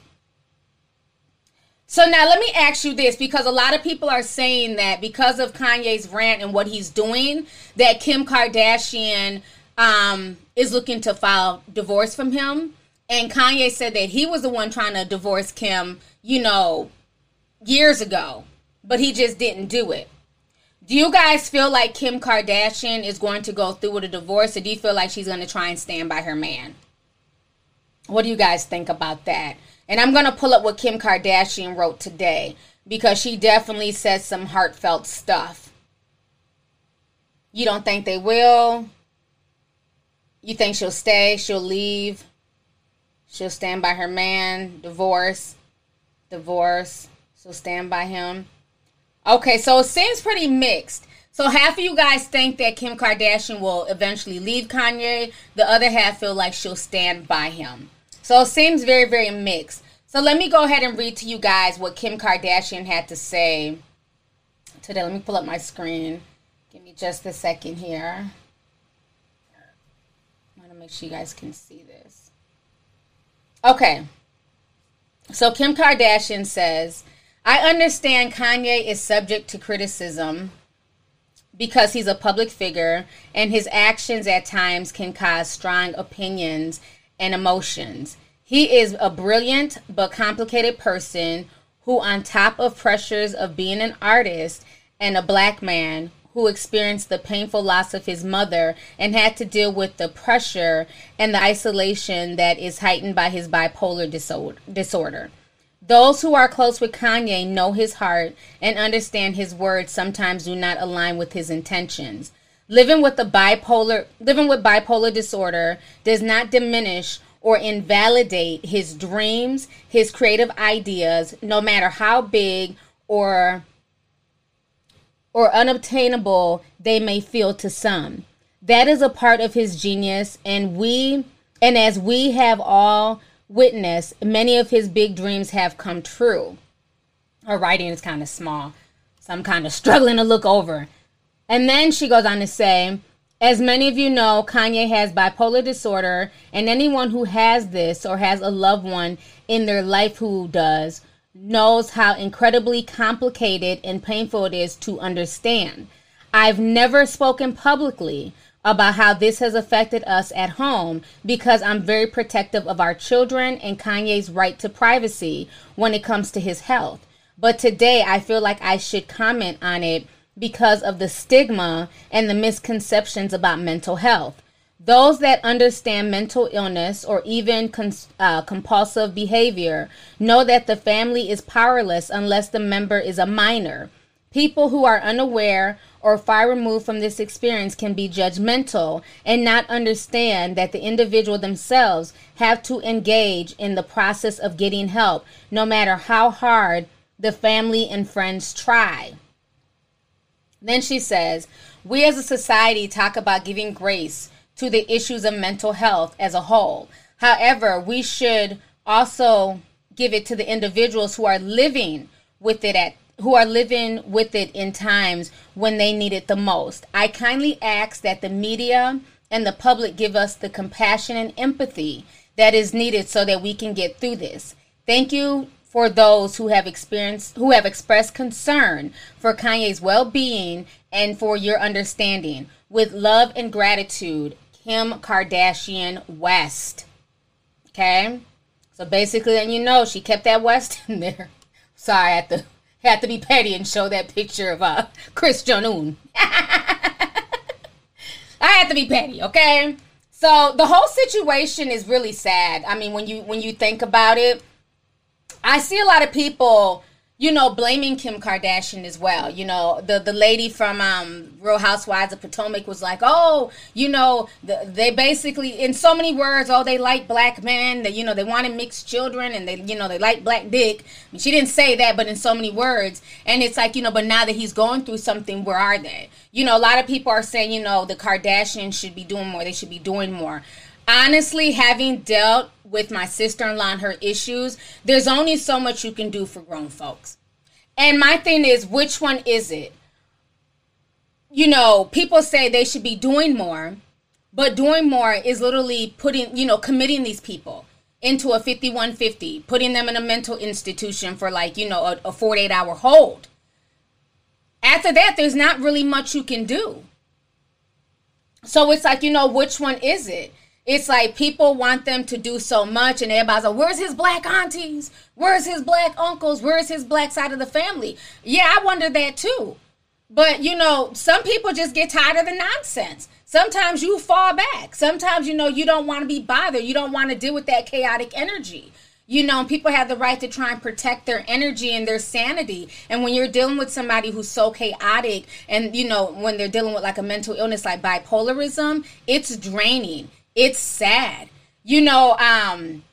So now let me ask you this because a lot of people are saying that because of Kanye's rant and what he's doing, that Kim Kardashian um, is looking to file divorce from him. And Kanye said that he was the one trying to divorce Kim, you know, years ago, but he just didn't do it. Do you guys feel like Kim Kardashian is going to go through with a divorce, or do you feel like she's going to try and stand by her man? What do you guys think about that? And I'm going to pull up what Kim Kardashian wrote today because she definitely says some heartfelt stuff. You don't think they will? You think she'll stay? She'll leave? She'll stand by her man? Divorce? Divorce? She'll stand by him? Okay, so it seems pretty mixed. So half of you guys think that Kim Kardashian will eventually leave Kanye. The other half feel like she'll stand by him. So it seems very, very mixed. So let me go ahead and read to you guys what Kim Kardashian had to say today. Let me pull up my screen. Give me just a second here. I want to make sure you guys can see this. Okay. So Kim Kardashian says, I understand Kanye is subject to criticism because he's a public figure and his actions at times can cause strong opinions and emotions. He is a brilliant but complicated person who, on top of pressures of being an artist and a black man who experienced the painful loss of his mother and had to deal with the pressure and the isolation that is heightened by his bipolar disorder. Those who are close with Kanye know his heart and understand his words sometimes do not align with his intentions. Living with the bipolar living with bipolar disorder does not diminish or invalidate his dreams, his creative ideas, no matter how big or or unobtainable they may feel to some. That is a part of his genius and we and as we have all witnessed, many of his big dreams have come true. Her writing is kind of small, so I'm kind of struggling to look over. And then she goes on to say, as many of you know, Kanye has bipolar disorder, and anyone who has this or has a loved one in their life who does knows how incredibly complicated and painful it is to understand. I've never spoken publicly about how this has affected us at home because I'm very protective of our children and Kanye's right to privacy when it comes to his health. But today I feel like I should comment on it because of the stigma and the misconceptions about mental health. Those that understand mental illness or even cons- uh, compulsive behavior know that the family is powerless unless the member is a minor. People who are unaware or far removed from this experience can be judgmental and not understand that the individual themselves have to engage in the process of getting help, no matter how hard the family and friends try. Then she says, We as a society talk about giving grace to the issues of mental health as a whole. However, we should also give it to the individuals who are living with it at who are living with it in times when they need it the most. I kindly ask that the media and the public give us the compassion and empathy that is needed so that we can get through this. Thank you for those who have experienced who have expressed concern for Kanye's well-being and for your understanding. With love and gratitude, Kim Kardashian West. Okay? So basically, and you know, she kept that West in there. Sorry, I had to had to be petty and show that picture of uh Kris Jong-un. I had to be petty, okay? So the whole situation is really sad. I mean, when you when you think about it, I see a lot of people you know, blaming Kim Kardashian as well. You know, the the lady from um, Real Housewives of Potomac was like, "Oh, you know, the, they basically, in so many words, oh, they like black men. That you know, they want to mix children, and they, you know, they like black dick." She didn't say that, but in so many words, and it's like, you know, but now that he's going through something, where are they? You know, a lot of people are saying, you know, the Kardashians should be doing more. They should be doing more honestly, having dealt with my sister in law and her issues, there's only so much you can do for grown folks. And my thing is, which one is it? You know, people say they should be doing more, but doing more is literally putting, you know, committing these people into a 5150, putting them in a mental institution for like, you know, a, a 48 hour hold. After that, there's not really much you can do. So it's like, you know, which one is it? It's like people want them to do so much, and everybody's like, Where's his black aunties? Where's his black uncles? Where's his black side of the family? Yeah, I wonder that too. But you know, some people just get tired of the nonsense. Sometimes you fall back. Sometimes, you know, you don't want to be bothered. You don't want to deal with that chaotic energy. You know, people have the right to try and protect their energy and their sanity. And when you're dealing with somebody who's so chaotic, and you know, when they're dealing with like a mental illness like bipolarism, it's draining it's sad. You know, um,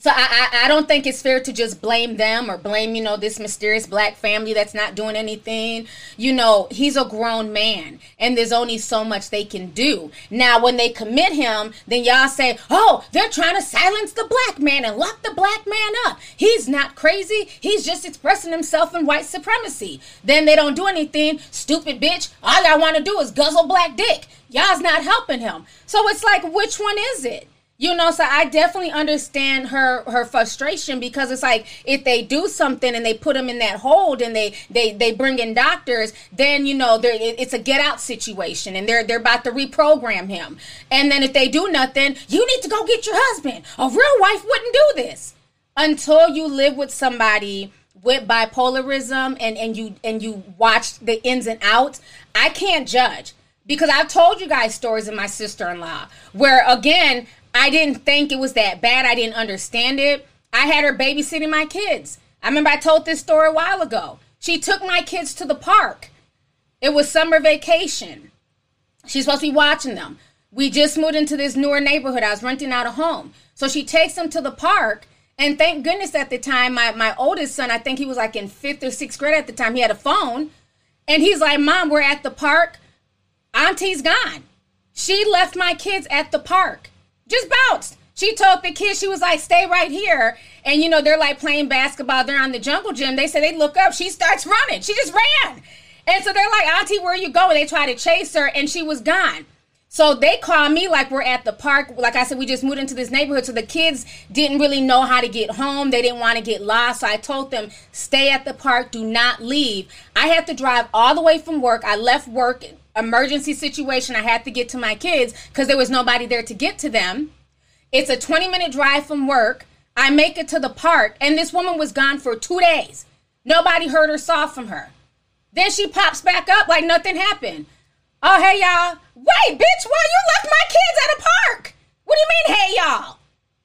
so I, I, I don't think it's fair to just blame them or blame, you know, this mysterious black family that's not doing anything. You know, he's a grown man and there's only so much they can do. Now, when they commit him, then y'all say, oh, they're trying to silence the black man and lock the black man up. He's not crazy. He's just expressing himself in white supremacy. Then they don't do anything. Stupid bitch. All y'all want to do is guzzle black dick. Y'all's not helping him. So it's like, which one is it? you know so i definitely understand her her frustration because it's like if they do something and they put him in that hold and they they they bring in doctors then you know it's a get out situation and they're they're about to reprogram him and then if they do nothing you need to go get your husband a real wife wouldn't do this until you live with somebody with bipolarism and and you and you watch the ins and outs i can't judge because I've told you guys stories of my sister in law where, again, I didn't think it was that bad. I didn't understand it. I had her babysitting my kids. I remember I told this story a while ago. She took my kids to the park. It was summer vacation. She's supposed to be watching them. We just moved into this newer neighborhood. I was renting out a home. So she takes them to the park. And thank goodness at the time, my, my oldest son, I think he was like in fifth or sixth grade at the time, he had a phone. And he's like, Mom, we're at the park. Auntie's gone. She left my kids at the park just bounced. She told the kids, she was like, stay right here. And, you know, they're like playing basketball. They're on the jungle gym. They say they look up. She starts running. She just ran. And so they're like, Auntie, where you going? They try to chase her and she was gone. So they call me like we're at the park. Like I said, we just moved into this neighborhood. So the kids didn't really know how to get home. They didn't want to get lost. So I told them, stay at the park. Do not leave. I had to drive all the way from work. I left work emergency situation. I had to get to my kids because there was nobody there to get to them. It's a 20 minute drive from work. I make it to the park, and this woman was gone for two days. Nobody heard or saw from her. Then she pops back up like nothing happened. Oh, hey, y'all. Wait, bitch, why you left my kids at a park? What do you mean, hey, y'all?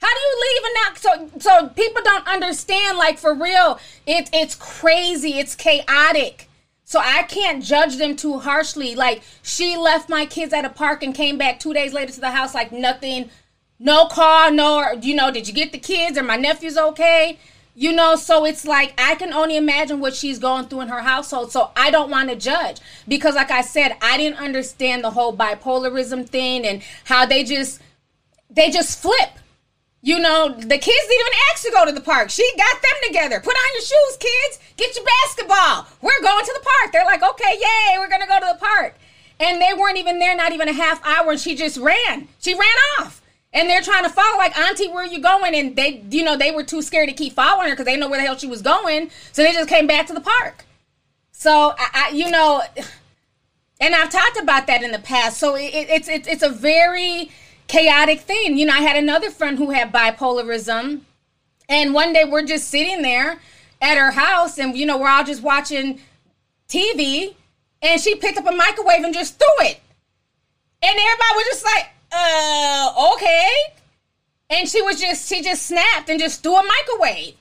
How do you leave and not so so people don't understand like for real it, it's crazy it's chaotic so I can't judge them too harshly. Like she left my kids at a park and came back two days later to the house like nothing, no car, no, you know, did you get the kids? Are my nephews okay? You know, so it's like I can only imagine what she's going through in her household. So I don't want to judge because, like I said, I didn't understand the whole bipolarism thing and how they just they just flip. You know, the kids didn't even ask to go to the park. She got them together. Put on your shoes, kids. Get your basketball. We're going to the park. They're like, okay, yay, we're going to go to the park. And they weren't even there, not even a half hour, and she just ran. She ran off. And they're trying to follow, like, Auntie, where are you going? And they, you know, they were too scared to keep following her because they know where the hell she was going. So they just came back to the park. So, I, I you know, and I've talked about that in the past. So it, it, it's, it, it's a very chaotic thing. You know, I had another friend who had bipolarism, and one day we're just sitting there at her house, and you know, we're all just watching TV, and she picked up a microwave and just threw it, and everybody was just like, "Uh, okay," and she was just she just snapped and just threw a microwave.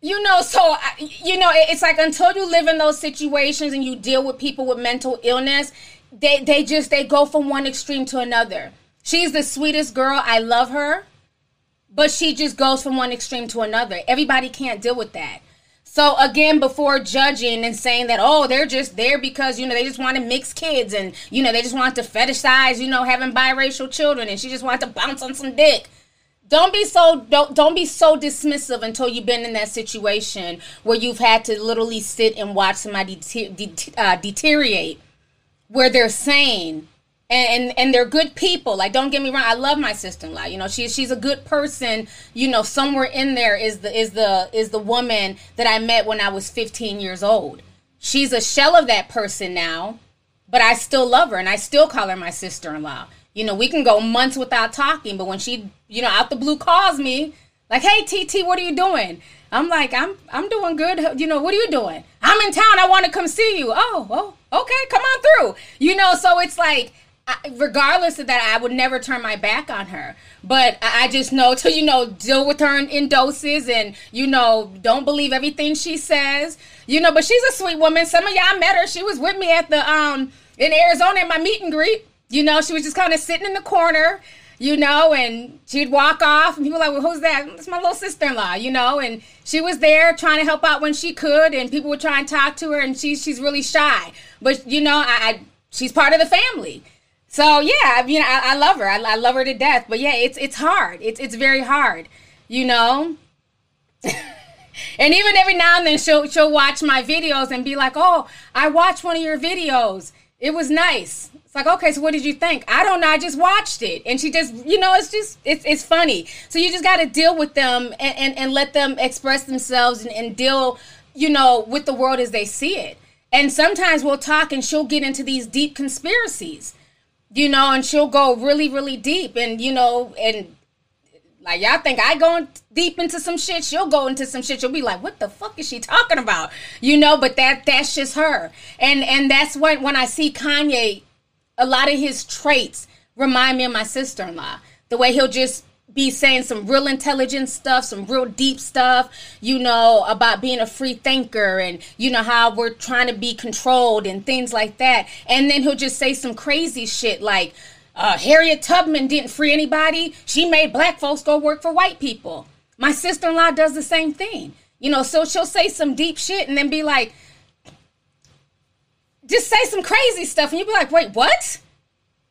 you know so you know it's like until you live in those situations and you deal with people with mental illness they they just they go from one extreme to another she's the sweetest girl. I love her. But she just goes from one extreme to another. Everybody can't deal with that. So again before judging and saying that oh they're just there because you know they just want to mix kids and you know they just want to fetishize you know having biracial children and she just wants to bounce on some dick. Don't be so don't don't be so dismissive until you've been in that situation where you've had to literally sit and watch somebody de- de- uh, deteriorate where they're sane and, and and they're good people like don't get me wrong i love my sister-in-law you know she's she's a good person you know somewhere in there is the is the is the woman that i met when i was 15 years old she's a shell of that person now but I still love her and I still call her my sister in law. You know, we can go months without talking, but when she, you know, out the blue calls me, like, hey TT, what are you doing? I'm like, I'm I'm doing good. You know, what are you doing? I'm in town. I want to come see you. Oh, oh, okay, come on through. You know, so it's like I, regardless of that, I would never turn my back on her. But I just know to, you know, deal with her in, in doses and, you know, don't believe everything she says. You know, but she's a sweet woman. Some of y'all met her. She was with me at the, um, in Arizona at my meet and greet. You know, she was just kind of sitting in the corner, you know, and she'd walk off and people were like, well, who's that? It's my little sister-in-law, you know, and she was there trying to help out when she could and people would try and talk to her and she's, she's really shy. But, you know, I, I she's part of the family. So yeah, I mean, I, I love her. I, I love her to death. But yeah, it's it's hard. It's it's very hard, you know. and even every now and then she'll she'll watch my videos and be like, "Oh, I watched one of your videos. It was nice." It's like, okay, so what did you think? I don't know. I just watched it, and she just, you know, it's just it's it's funny. So you just got to deal with them and, and and let them express themselves and, and deal, you know, with the world as they see it. And sometimes we'll talk, and she'll get into these deep conspiracies you know, and she'll go really, really deep, and you know, and like y'all think I going deep into some shit, she'll go into some shit. She'll be like, "What the fuck is she talking about?" You know, but that that's just her, and and that's when when I see Kanye, a lot of his traits remind me of my sister in law. The way he'll just be saying some real intelligent stuff, some real deep stuff, you know, about being a free thinker and, you know, how we're trying to be controlled and things like that. And then he'll just say some crazy shit like, uh, Harriet Tubman didn't free anybody. She made black folks go work for white people. My sister in law does the same thing. You know, so she'll say some deep shit and then be like, just say some crazy stuff. And you'll be like, wait, what?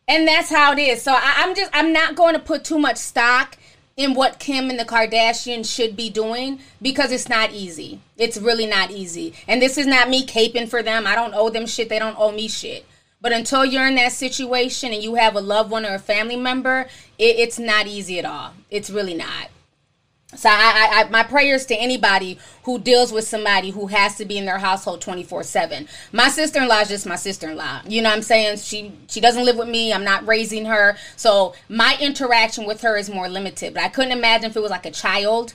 And that's how it is. So I, I'm just I'm not going to put too much stock in what Kim and the Kardashians should be doing because it's not easy. It's really not easy. And this is not me caping for them. I don't owe them shit. They don't owe me shit. But until you're in that situation and you have a loved one or a family member, it, it's not easy at all. It's really not. So I, I, my prayers to anybody who deals with somebody who has to be in their household 24 7. My sister-in-law is just my sister-in-law. You know what I'm saying? She, she doesn't live with me. I'm not raising her. So my interaction with her is more limited. But I couldn't imagine if it was like a child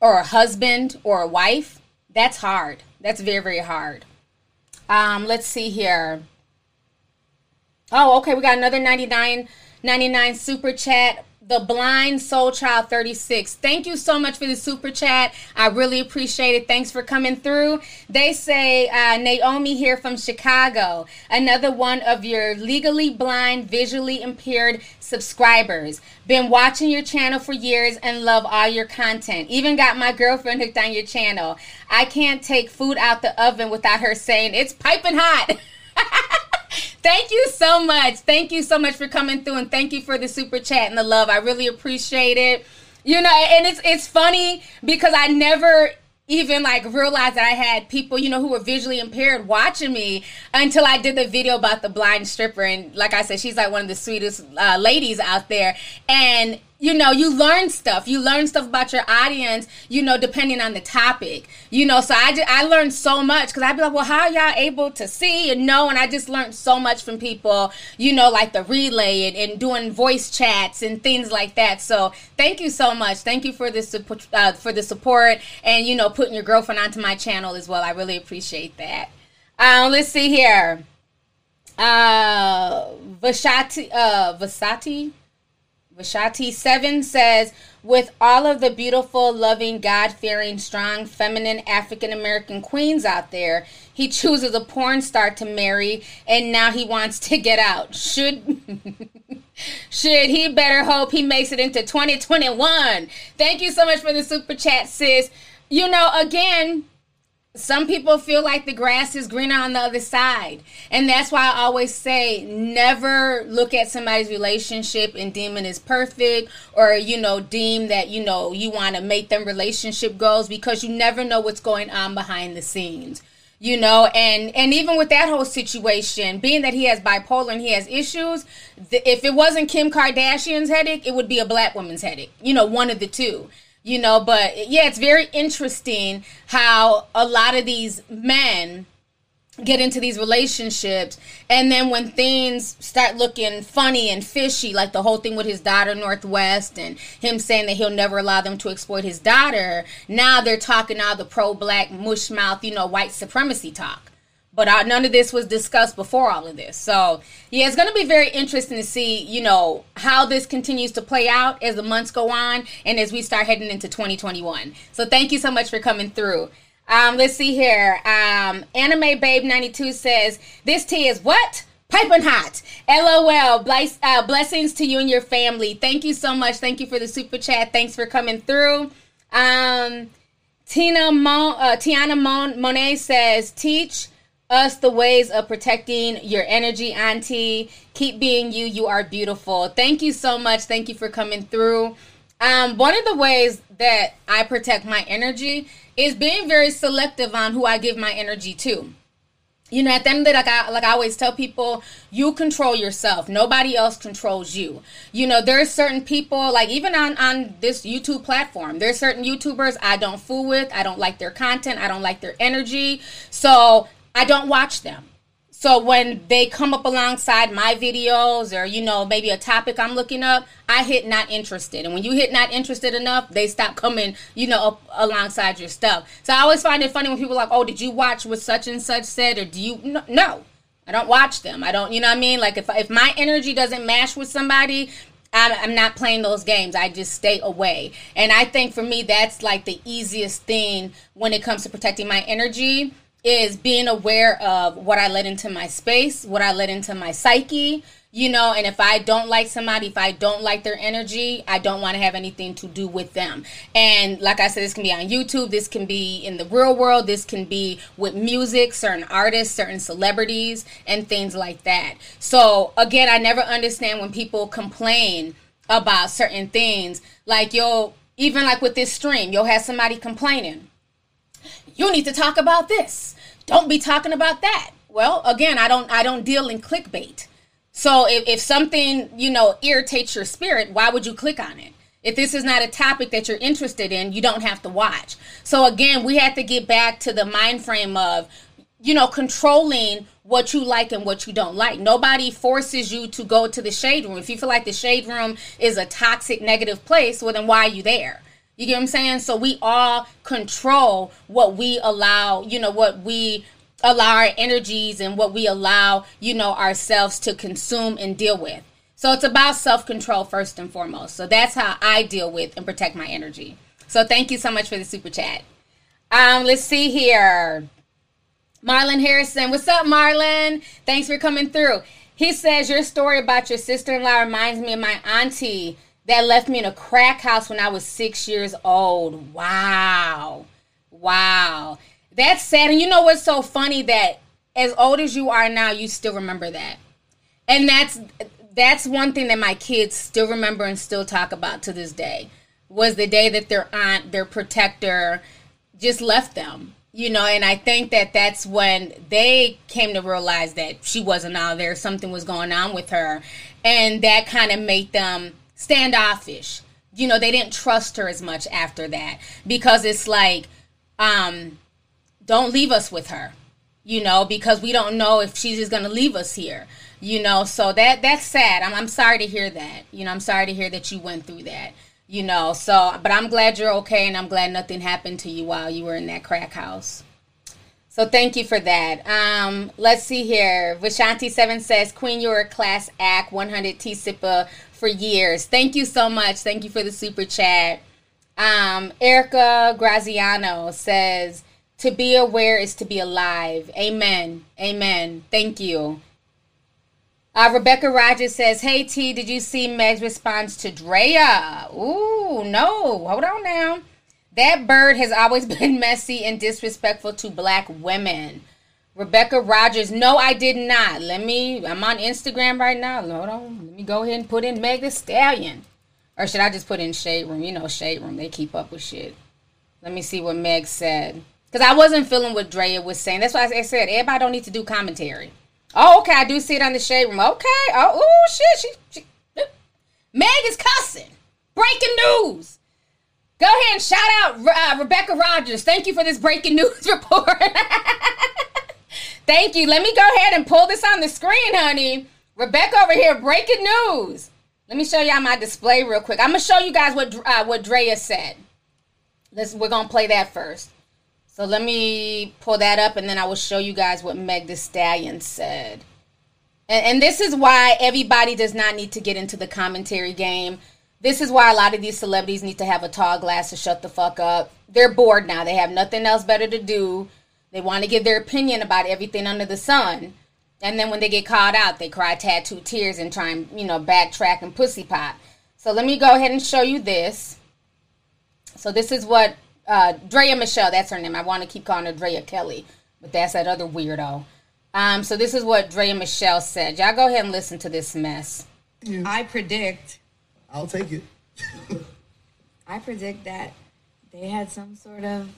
or a husband or a wife. That's hard. That's very, very hard. Um, let's see here. Oh, okay. We got another 99, 99 super chat. The Blind Soul Child 36. Thank you so much for the super chat. I really appreciate it. Thanks for coming through. They say, uh, Naomi here from Chicago, another one of your legally blind, visually impaired subscribers. Been watching your channel for years and love all your content. Even got my girlfriend hooked on your channel. I can't take food out the oven without her saying, It's piping hot. thank you so much. Thank you so much for coming through and thank you for the super chat and the love. I really appreciate it. You know, and it's it's funny because I never even like realized that I had people, you know, who were visually impaired watching me until I did the video about the blind stripper. And like I said, she's like one of the sweetest uh, ladies out there. And you know, you learn stuff. You learn stuff about your audience, you know, depending on the topic. You know, so I just, I learned so much because I'd be like, well, how y'all able to see and know? And I just learned so much from people, you know, like the relay and, and doing voice chats and things like that. So thank you so much. Thank you for the support, uh, for the support and, you know, putting your girlfriend onto my channel as well. I really appreciate that. Um, let's see here. Uh, Vashati, uh, Vasati. Vashati Seven says, with all of the beautiful, loving, God fearing, strong, feminine African American queens out there, he chooses a porn star to marry, and now he wants to get out. Should should he better hope he makes it into 2021? Thank you so much for the super chat, sis. You know, again, some people feel like the grass is greener on the other side. And that's why I always say never look at somebody's relationship and deem it as perfect or, you know, deem that, you know, you want to make them relationship goals because you never know what's going on behind the scenes. You know, and and even with that whole situation, being that he has bipolar and he has issues, if it wasn't Kim Kardashian's headache, it would be a black woman's headache. You know, one of the two you know but yeah it's very interesting how a lot of these men get into these relationships and then when things start looking funny and fishy like the whole thing with his daughter North West and him saying that he'll never allow them to exploit his daughter now they're talking all the pro-black mush mouth you know white supremacy talk but uh, none of this was discussed before all of this. So yeah, it's going to be very interesting to see, you know, how this continues to play out as the months go on and as we start heading into 2021. So thank you so much for coming through. Um, let's see here. Um, Anime Babe 92 says, This tea is what? Piping hot. LOL. Bless, uh, blessings to you and your family. Thank you so much. Thank you for the super chat. Thanks for coming through. Um, Tina Mon, uh, Tiana Mon, Monet says, Teach us the ways of protecting your energy, Auntie. Keep being you. You are beautiful. Thank you so much. Thank you for coming through. Um, one of the ways that I protect my energy is being very selective on who I give my energy to. You know, at the end of the day, like I, like I always tell people, you control yourself. Nobody else controls you. You know, there's certain people, like even on, on this YouTube platform, there's certain YouTubers I don't fool with. I don't like their content. I don't like their energy. So I don't watch them. So when they come up alongside my videos or you know maybe a topic I'm looking up, I hit not interested. And when you hit not interested enough, they stop coming, you know, alongside your stuff. So I always find it funny when people are like, "Oh, did you watch what such and such said?" or "Do you no, no. I don't watch them. I don't, you know what I mean? Like if if my energy doesn't match with somebody, I'm not playing those games. I just stay away. And I think for me, that's like the easiest thing when it comes to protecting my energy is being aware of what I let into my space, what I let into my psyche, you know, and if I don't like somebody, if I don't like their energy, I don't want to have anything to do with them. And like I said, this can be on YouTube, this can be in the real world, this can be with music, certain artists, certain celebrities, and things like that. So, again, I never understand when people complain about certain things. Like, you'll, even like with this stream, you'll have somebody complaining you need to talk about this. Don't be talking about that. Well, again, I don't I don't deal in clickbait. So if, if something, you know, irritates your spirit, why would you click on it? If this is not a topic that you're interested in, you don't have to watch. So again, we have to get back to the mind frame of, you know, controlling what you like and what you don't like. Nobody forces you to go to the shade room. If you feel like the shade room is a toxic, negative place, well, then why are you there? You get what I'm saying? So we all control what we allow, you know, what we allow our energies and what we allow, you know, ourselves to consume and deal with. So it's about self control first and foremost. So that's how I deal with and protect my energy. So thank you so much for the super chat. Um, let's see here. Marlon Harrison. What's up, Marlon? Thanks for coming through. He says your story about your sister in law reminds me of my auntie that left me in a crack house when I was six years old. Wow. Wow. That's sad. And you know what's so funny that as old as you are now, you still remember that. And that's that's one thing that my kids still remember and still talk about to this day. Was the day that their aunt, their protector, just left them. You know, and I think that that's when they came to realize that she wasn't out there, something was going on with her. And that kind of made them standoffish. You know, they didn't trust her as much after that because it's like, um, don't leave us with her, you know, because we don't know if she's just to leave us here, you know. So that that's sad. I'm, I'm sorry to hear that. You know, I'm sorry to hear that you went through that, you know. So, but I'm glad you're okay and I'm glad nothing happened to you while you were in that crack house. So thank you for that. Um, let's see here. Vishanti7 says, Queen, you're a class act, 100 T Sippa for years. Thank you so much. Thank you for the super chat. Um, Erica Graziano says, to be aware is to be alive. Amen. Amen. Thank you. Uh, Rebecca Rogers says, Hey T, did you see Meg's response to Draya? Ooh, no. Hold on now. That bird has always been messy and disrespectful to black women. Rebecca Rogers, no, I did not. Let me, I'm on Instagram right now. Hold on. Let me go ahead and put in Meg the Stallion. Or should I just put in Shade Room? You know, Shade Room, they keep up with shit. Let me see what Meg said. Because I wasn't feeling what Draya was saying. That's why I said everybody don't need to do commentary. Oh, okay. I do see it on the Shade Room. Okay. Oh, ooh, shit. She, she, Meg is cussing. Breaking news. Go ahead and shout out uh, Rebecca Rogers. Thank you for this breaking news report. Thank you. Let me go ahead and pull this on the screen, honey. Rebecca over here, breaking news. Let me show y'all my display real quick. I'm gonna show you guys what uh, what Draya said. Let's we're gonna play that first. So let me pull that up, and then I will show you guys what Meg the Stallion said. And, and this is why everybody does not need to get into the commentary game. This is why a lot of these celebrities need to have a tall glass to shut the fuck up. They're bored now. They have nothing else better to do. They want to give their opinion about everything under the sun. And then when they get called out, they cry tattoo tears and try and, you know, backtrack and pussy pop. So let me go ahead and show you this. So this is what uh, Draya Michele, that's her name. I want to keep calling her Drea Kelly, but that's that other weirdo. Um, so this is what Draya Michele said. Y'all go ahead and listen to this mess. I predict. I'll take it. I predict that they had some sort of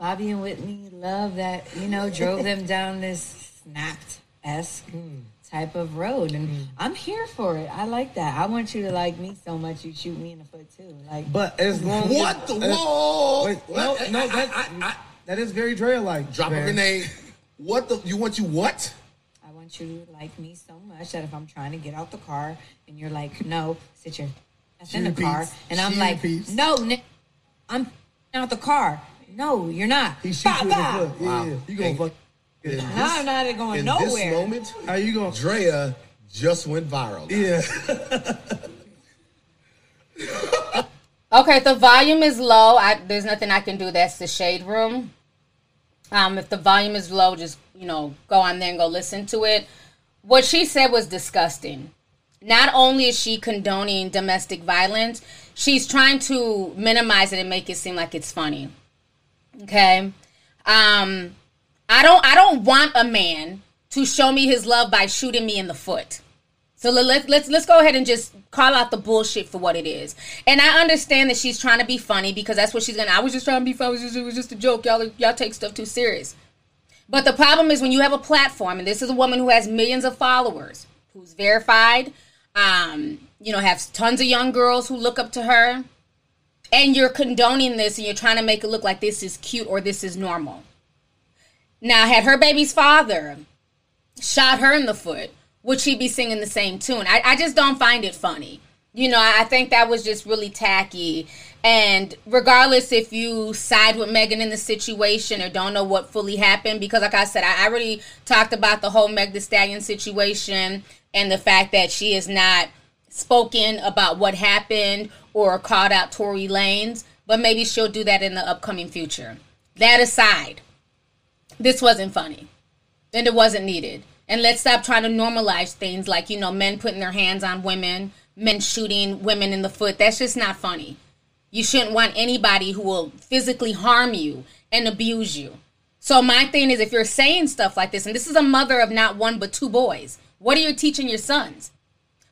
Bobby and Whitney love that you know drove them down this snapped esque hmm. type of road, and hmm. I'm here for it. I like that. I want you to like me so much you shoot me in the foot too. Like, But as long What as, the as- whoa? Wait, no, What? no, I- I- I- that is very Draya like. Drop a grenade. What the? You want you what? I want you to like me so much that if I'm trying to get out the car and you're like, no, sit your ass in She the car, repeats. and I'm like, repeats. no, Nick, I'm out the car. No, you're not. He shoots Bah, you in the foot. Yeah, yeah. You gonna Hey. fuck. In No, I'm not going in nowhere. this moment, How you gonna? Draya just went viral. Yeah. Okay, if the volume is low, I, there's nothing I can do. That's the shade room. Um, if the volume is low, just you know, go on there and go listen to it. What she said was disgusting. Not only is she condoning domestic violence, she's trying to minimize it and make it seem like it's funny. Okay, um, I don't, I don't want a man to show me his love by shooting me in the foot. So let- let's let's let's go ahead and just call out the bullshit for what it is. And I understand that she's trying to be funny because that's what she's gonna. I was just trying to be funny. It was just, it was just a joke. Y'all y'all take stuff too serious. But the problem is when you have a platform, and this is a woman who has millions of followers, who's verified, um, you know, has tons of young girls who look up to her, and you're condoning this and you're trying to make it look like this is cute or this is normal. Now, had her baby's father shot her in the foot, would she be singing the same tune? I, I just don't find it funny. You know, I think that was just really tacky. And regardless if you side with Megan in the situation or don't know what fully happened, because like I said, I, I already talked about the whole Meg the Stallion situation and the fact that she is not spoken about what happened or called out Tory Lanez, but maybe she'll do that in the upcoming future. That aside, this wasn't funny and it wasn't needed. And let's stop trying to normalize things like, you know, men putting their hands on women, men shooting women in the foot. That's just not funny. You shouldn't want anybody who will physically harm you and abuse you. So my thing is if you're saying stuff like this, and this is a mother of not one but two boys, what are you teaching your sons?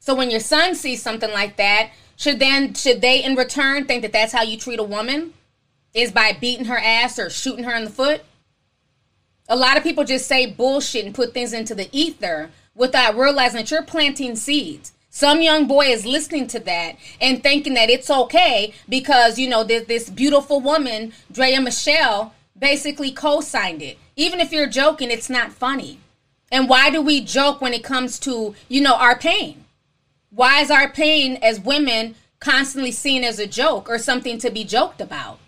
So when your son sees something like that, should then should they in return think that that's how you treat a woman? Is by beating her ass or shooting her in the foot? A lot of people just say bullshit and put things into the ether without realizing that you're planting seeds. Some young boy is listening to that and thinking that it's okay because, you know, there's this beautiful woman, Draya Michele, basically co signed it. Even if you're joking, it's not funny. And why do we joke when it comes to, you know, our pain? Why is our pain as women constantly seen as a joke or something to be joked about?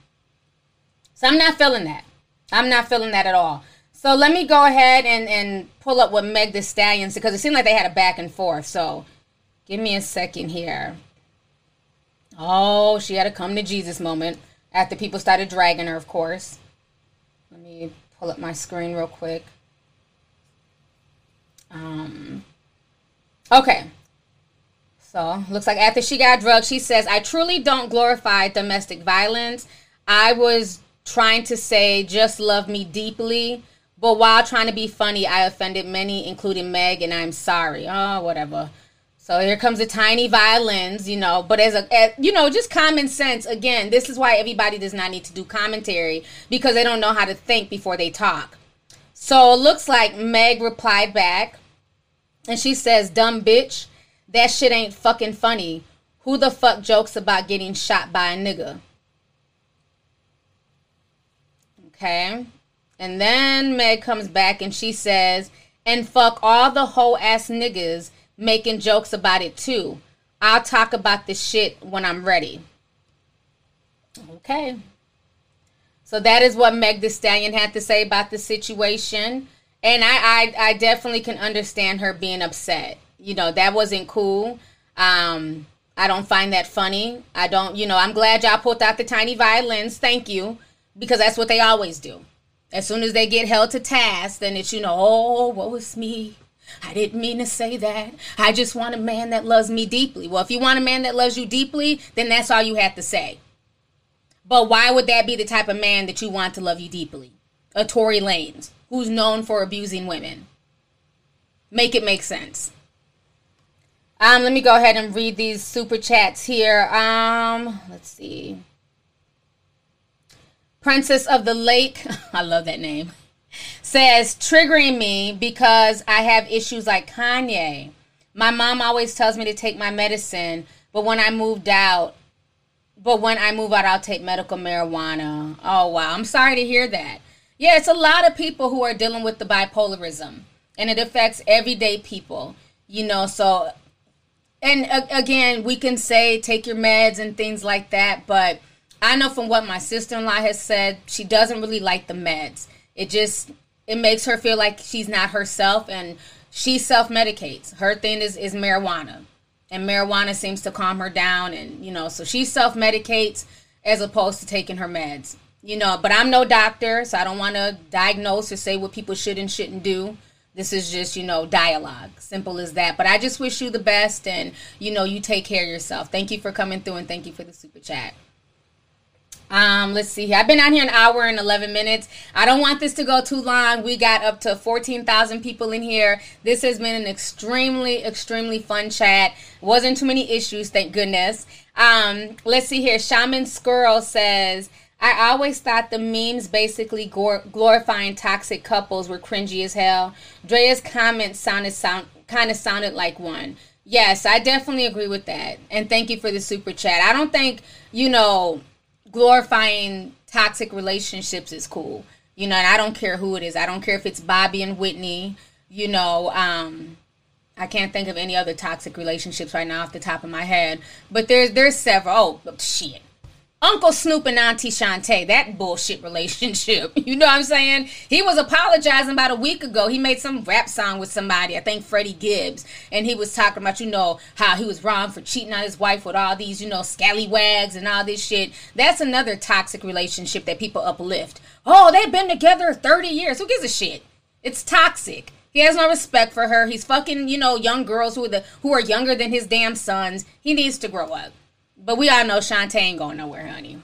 So I'm not feeling that. I'm not feeling that at all. So let me go ahead and, and pull up what Meg the Stallions said because it seemed like they had a back and forth. So give me a second here. Oh, she had a come to Jesus moment after people started dragging her, of course. Let me pull up my screen real quick. Um, okay. So, looks like after she got drugged, she says, I truly don't glorify domestic violence. I was trying to say, just love me deeply. But while trying to be funny, I offended many, including Meg, and I'm sorry. Oh, whatever. So here comes the tiny violins, you know. But as a, as, you know, just common sense. Again, this is why everybody does not need to do commentary because they don't know how to think before they talk. So it looks like Meg replied back, and she says, "Dumb bitch, that shit ain't fucking funny. Who the fuck jokes about getting shot by a nigga?" Okay. And then Meg comes back and she says, and fuck all the whole ass niggas making jokes about it too. I'll talk about this shit when I'm ready. Okay. So that is what Meg the Stallion had to say about the situation. And I, I, I definitely can understand her being upset. You know, that wasn't cool. Um, I don't find that funny. I don't, you know, I'm glad y'all pulled out the tiny violins. Thank you. Because that's what they always do. As soon as they get held to task, then it's, you know, oh, what was me? I didn't mean to say that. I just want a man that loves me deeply. Well, if you want a man that loves you deeply, then that's all you have to say. But why would that be the type of man that you want to love you deeply? A Tory Lanez, who's known for abusing women. Make it make sense. Um, let me go ahead and read these super chats here. Um, let's see. Princess of the Lake, I love that name, says triggering me because I have issues like Kanye. My mom always tells me to take my medicine, but when I moved out, but when I move out, I'll take medical marijuana. Oh, wow. I'm sorry to hear that. Yeah, it's a lot of people who are dealing with the bipolarism, and it affects everyday people, you know. So, and again, we can say take your meds and things like that, but I know from what my sister in law has said, she doesn't really like the meds. It just it makes her feel like she's not herself and she self medicates. Her thing is is marijuana. And marijuana seems to calm her down and you know, so she self medicates as opposed to taking her meds. You know, but I'm no doctor, so I don't want to diagnose or say what people should and shouldn't do. This is just, you know, dialogue. Simple as that. But I just wish you the best and, you know, you take care of yourself. Thank you for coming through and thank you for the super chat. Um, let's see here. I've been on here an hour and 11 minutes. I don't want this to go too long. We got up to 14,000 people in here. This has been an extremely, extremely fun chat. Wasn't too many issues, thank goodness. Um, let's see here. Shaman Squirrel says, I always thought the memes basically glorifying toxic couples were cringy as hell. Draya's comments sounded sound kind of sounded like one. Yes, I definitely agree with that. And thank you for the super chat. I don't think, you know, glorifying toxic relationships is cool. You know, and I don't care who it is. I don't care if it's Bobby and Whitney. You know, um, I can't think of any other toxic relationships right now off the top of my head. But there's there's several. Oh shit. Uncle Snoop and Auntie Shantae, that bullshit relationship. You know what I'm saying? He was apologizing about a week ago. He made some rap song with somebody, I think Freddie Gibbs, and he was talking about, you know, how he was wrong for cheating on his wife with all these, you know, scallywags and all this shit. That's another toxic relationship that people uplift. Oh, they've been together 30 years. Who gives a shit? It's toxic. He has no respect for her. He's fucking, you know, young girls who are the who are younger than his damn sons. He needs to grow up. But we all know Shantae ain't going nowhere, honey.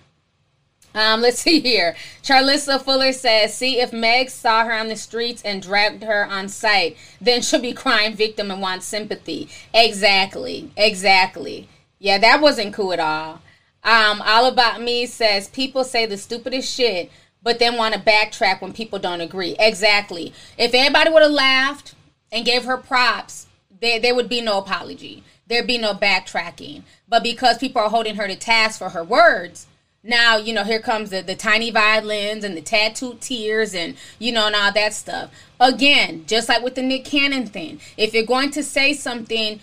Um, let's see here. Charlissa Fuller says, see if Meg saw her on the streets and dragged her on site, then she'll be crying victim and want sympathy. Exactly. Exactly. Yeah, that wasn't cool at all. Um, all about me says people say the stupidest shit, but then want to backtrack when people don't agree. Exactly. If anybody would have laughed and gave her props, there, there would be no apology. There'd be no backtracking. But because people are holding her to task for her words, now, you know, here comes the, the tiny violins and the tattooed tears and, you know, and all that stuff. Again, just like with the Nick Cannon thing, if you're going to say something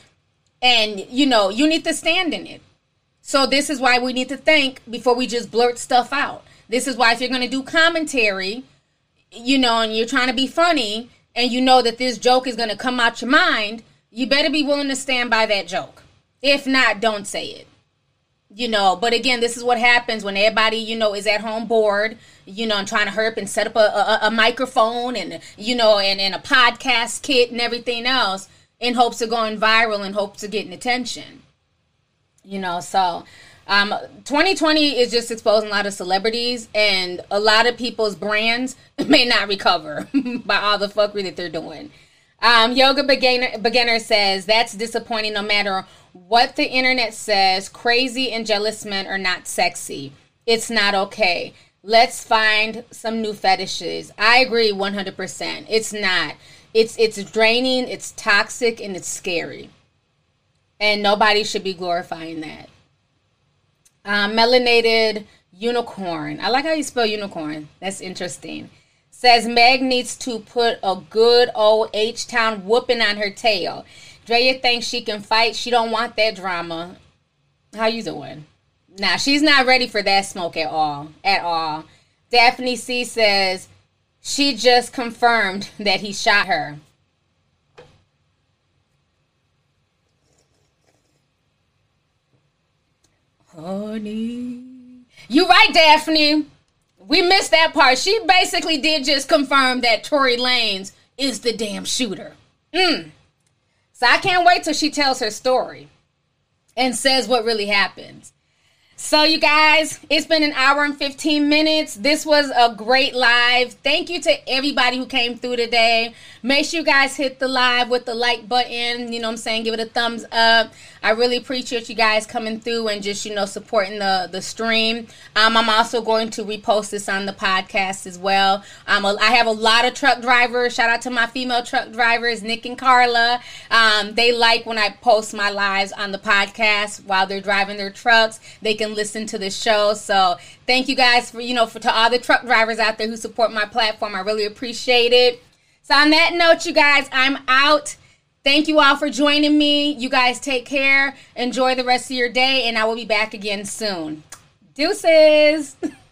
and, you know, you need to stand in it. So this is why we need to think before we just blurt stuff out. This is why if you're going to do commentary, you know, and you're trying to be funny, and you know that this joke is going to come out your mind, you better be willing to stand by that joke. If not, don't say it. You know, but again, this is what happens when everybody, you know, is at home bored, you know, and trying to herp and set up a, a, a microphone and, you know, and, and a podcast kit and everything else in hopes of going viral in hopes of getting attention. You know, so um, 2020 is just exposing a lot of celebrities and a lot of people's brands may not recover by all the fuckery that they're doing. Um, Yoga beginner, beginner says that's disappointing no matter what the internet says. Crazy and jealous men are not sexy. It's not okay. Let's find some new fetishes. I agree 100%. It's not. It's it's draining, it's toxic and it's scary. And nobody should be glorifying that. Um, melanated unicorn. I like how you spell unicorn. That's interesting. Says Meg needs to put a good old H Town whooping on her tail. Draya thinks she can fight. She don't want that drama. How you doing? Nah, she's not ready for that smoke at all. At all. Daphne C says she just confirmed that he shot her. Honey. You right, Daphne. We missed that part. She basically did just confirm that Tory Lanez is the damn shooter. Mm. So I can't wait till she tells her story and says what really happened. So, you guys, it's been an hour and 15 minutes. This was a great live. Thank you to everybody who came through today. Make sure you guys hit the live with the like button. You know I'm saying? Give it a thumbs up. I really appreciate you guys coming through and just, you know, supporting the, the stream. Um, I'm also going to repost this on the podcast as well. Um, I have a lot of truck drivers. Shout out to my female truck drivers, Nick and Carla. Um, they like when I post my lives on the podcast while they're driving their trucks. They can listen to the show. So thank you guys for, you know, for to all the truck drivers out there who support my platform. I really appreciate it. So on that note, you guys, I'm out. Thank you all for joining me. You guys take care. Enjoy the rest of your day, and I will be back again soon. Deuces.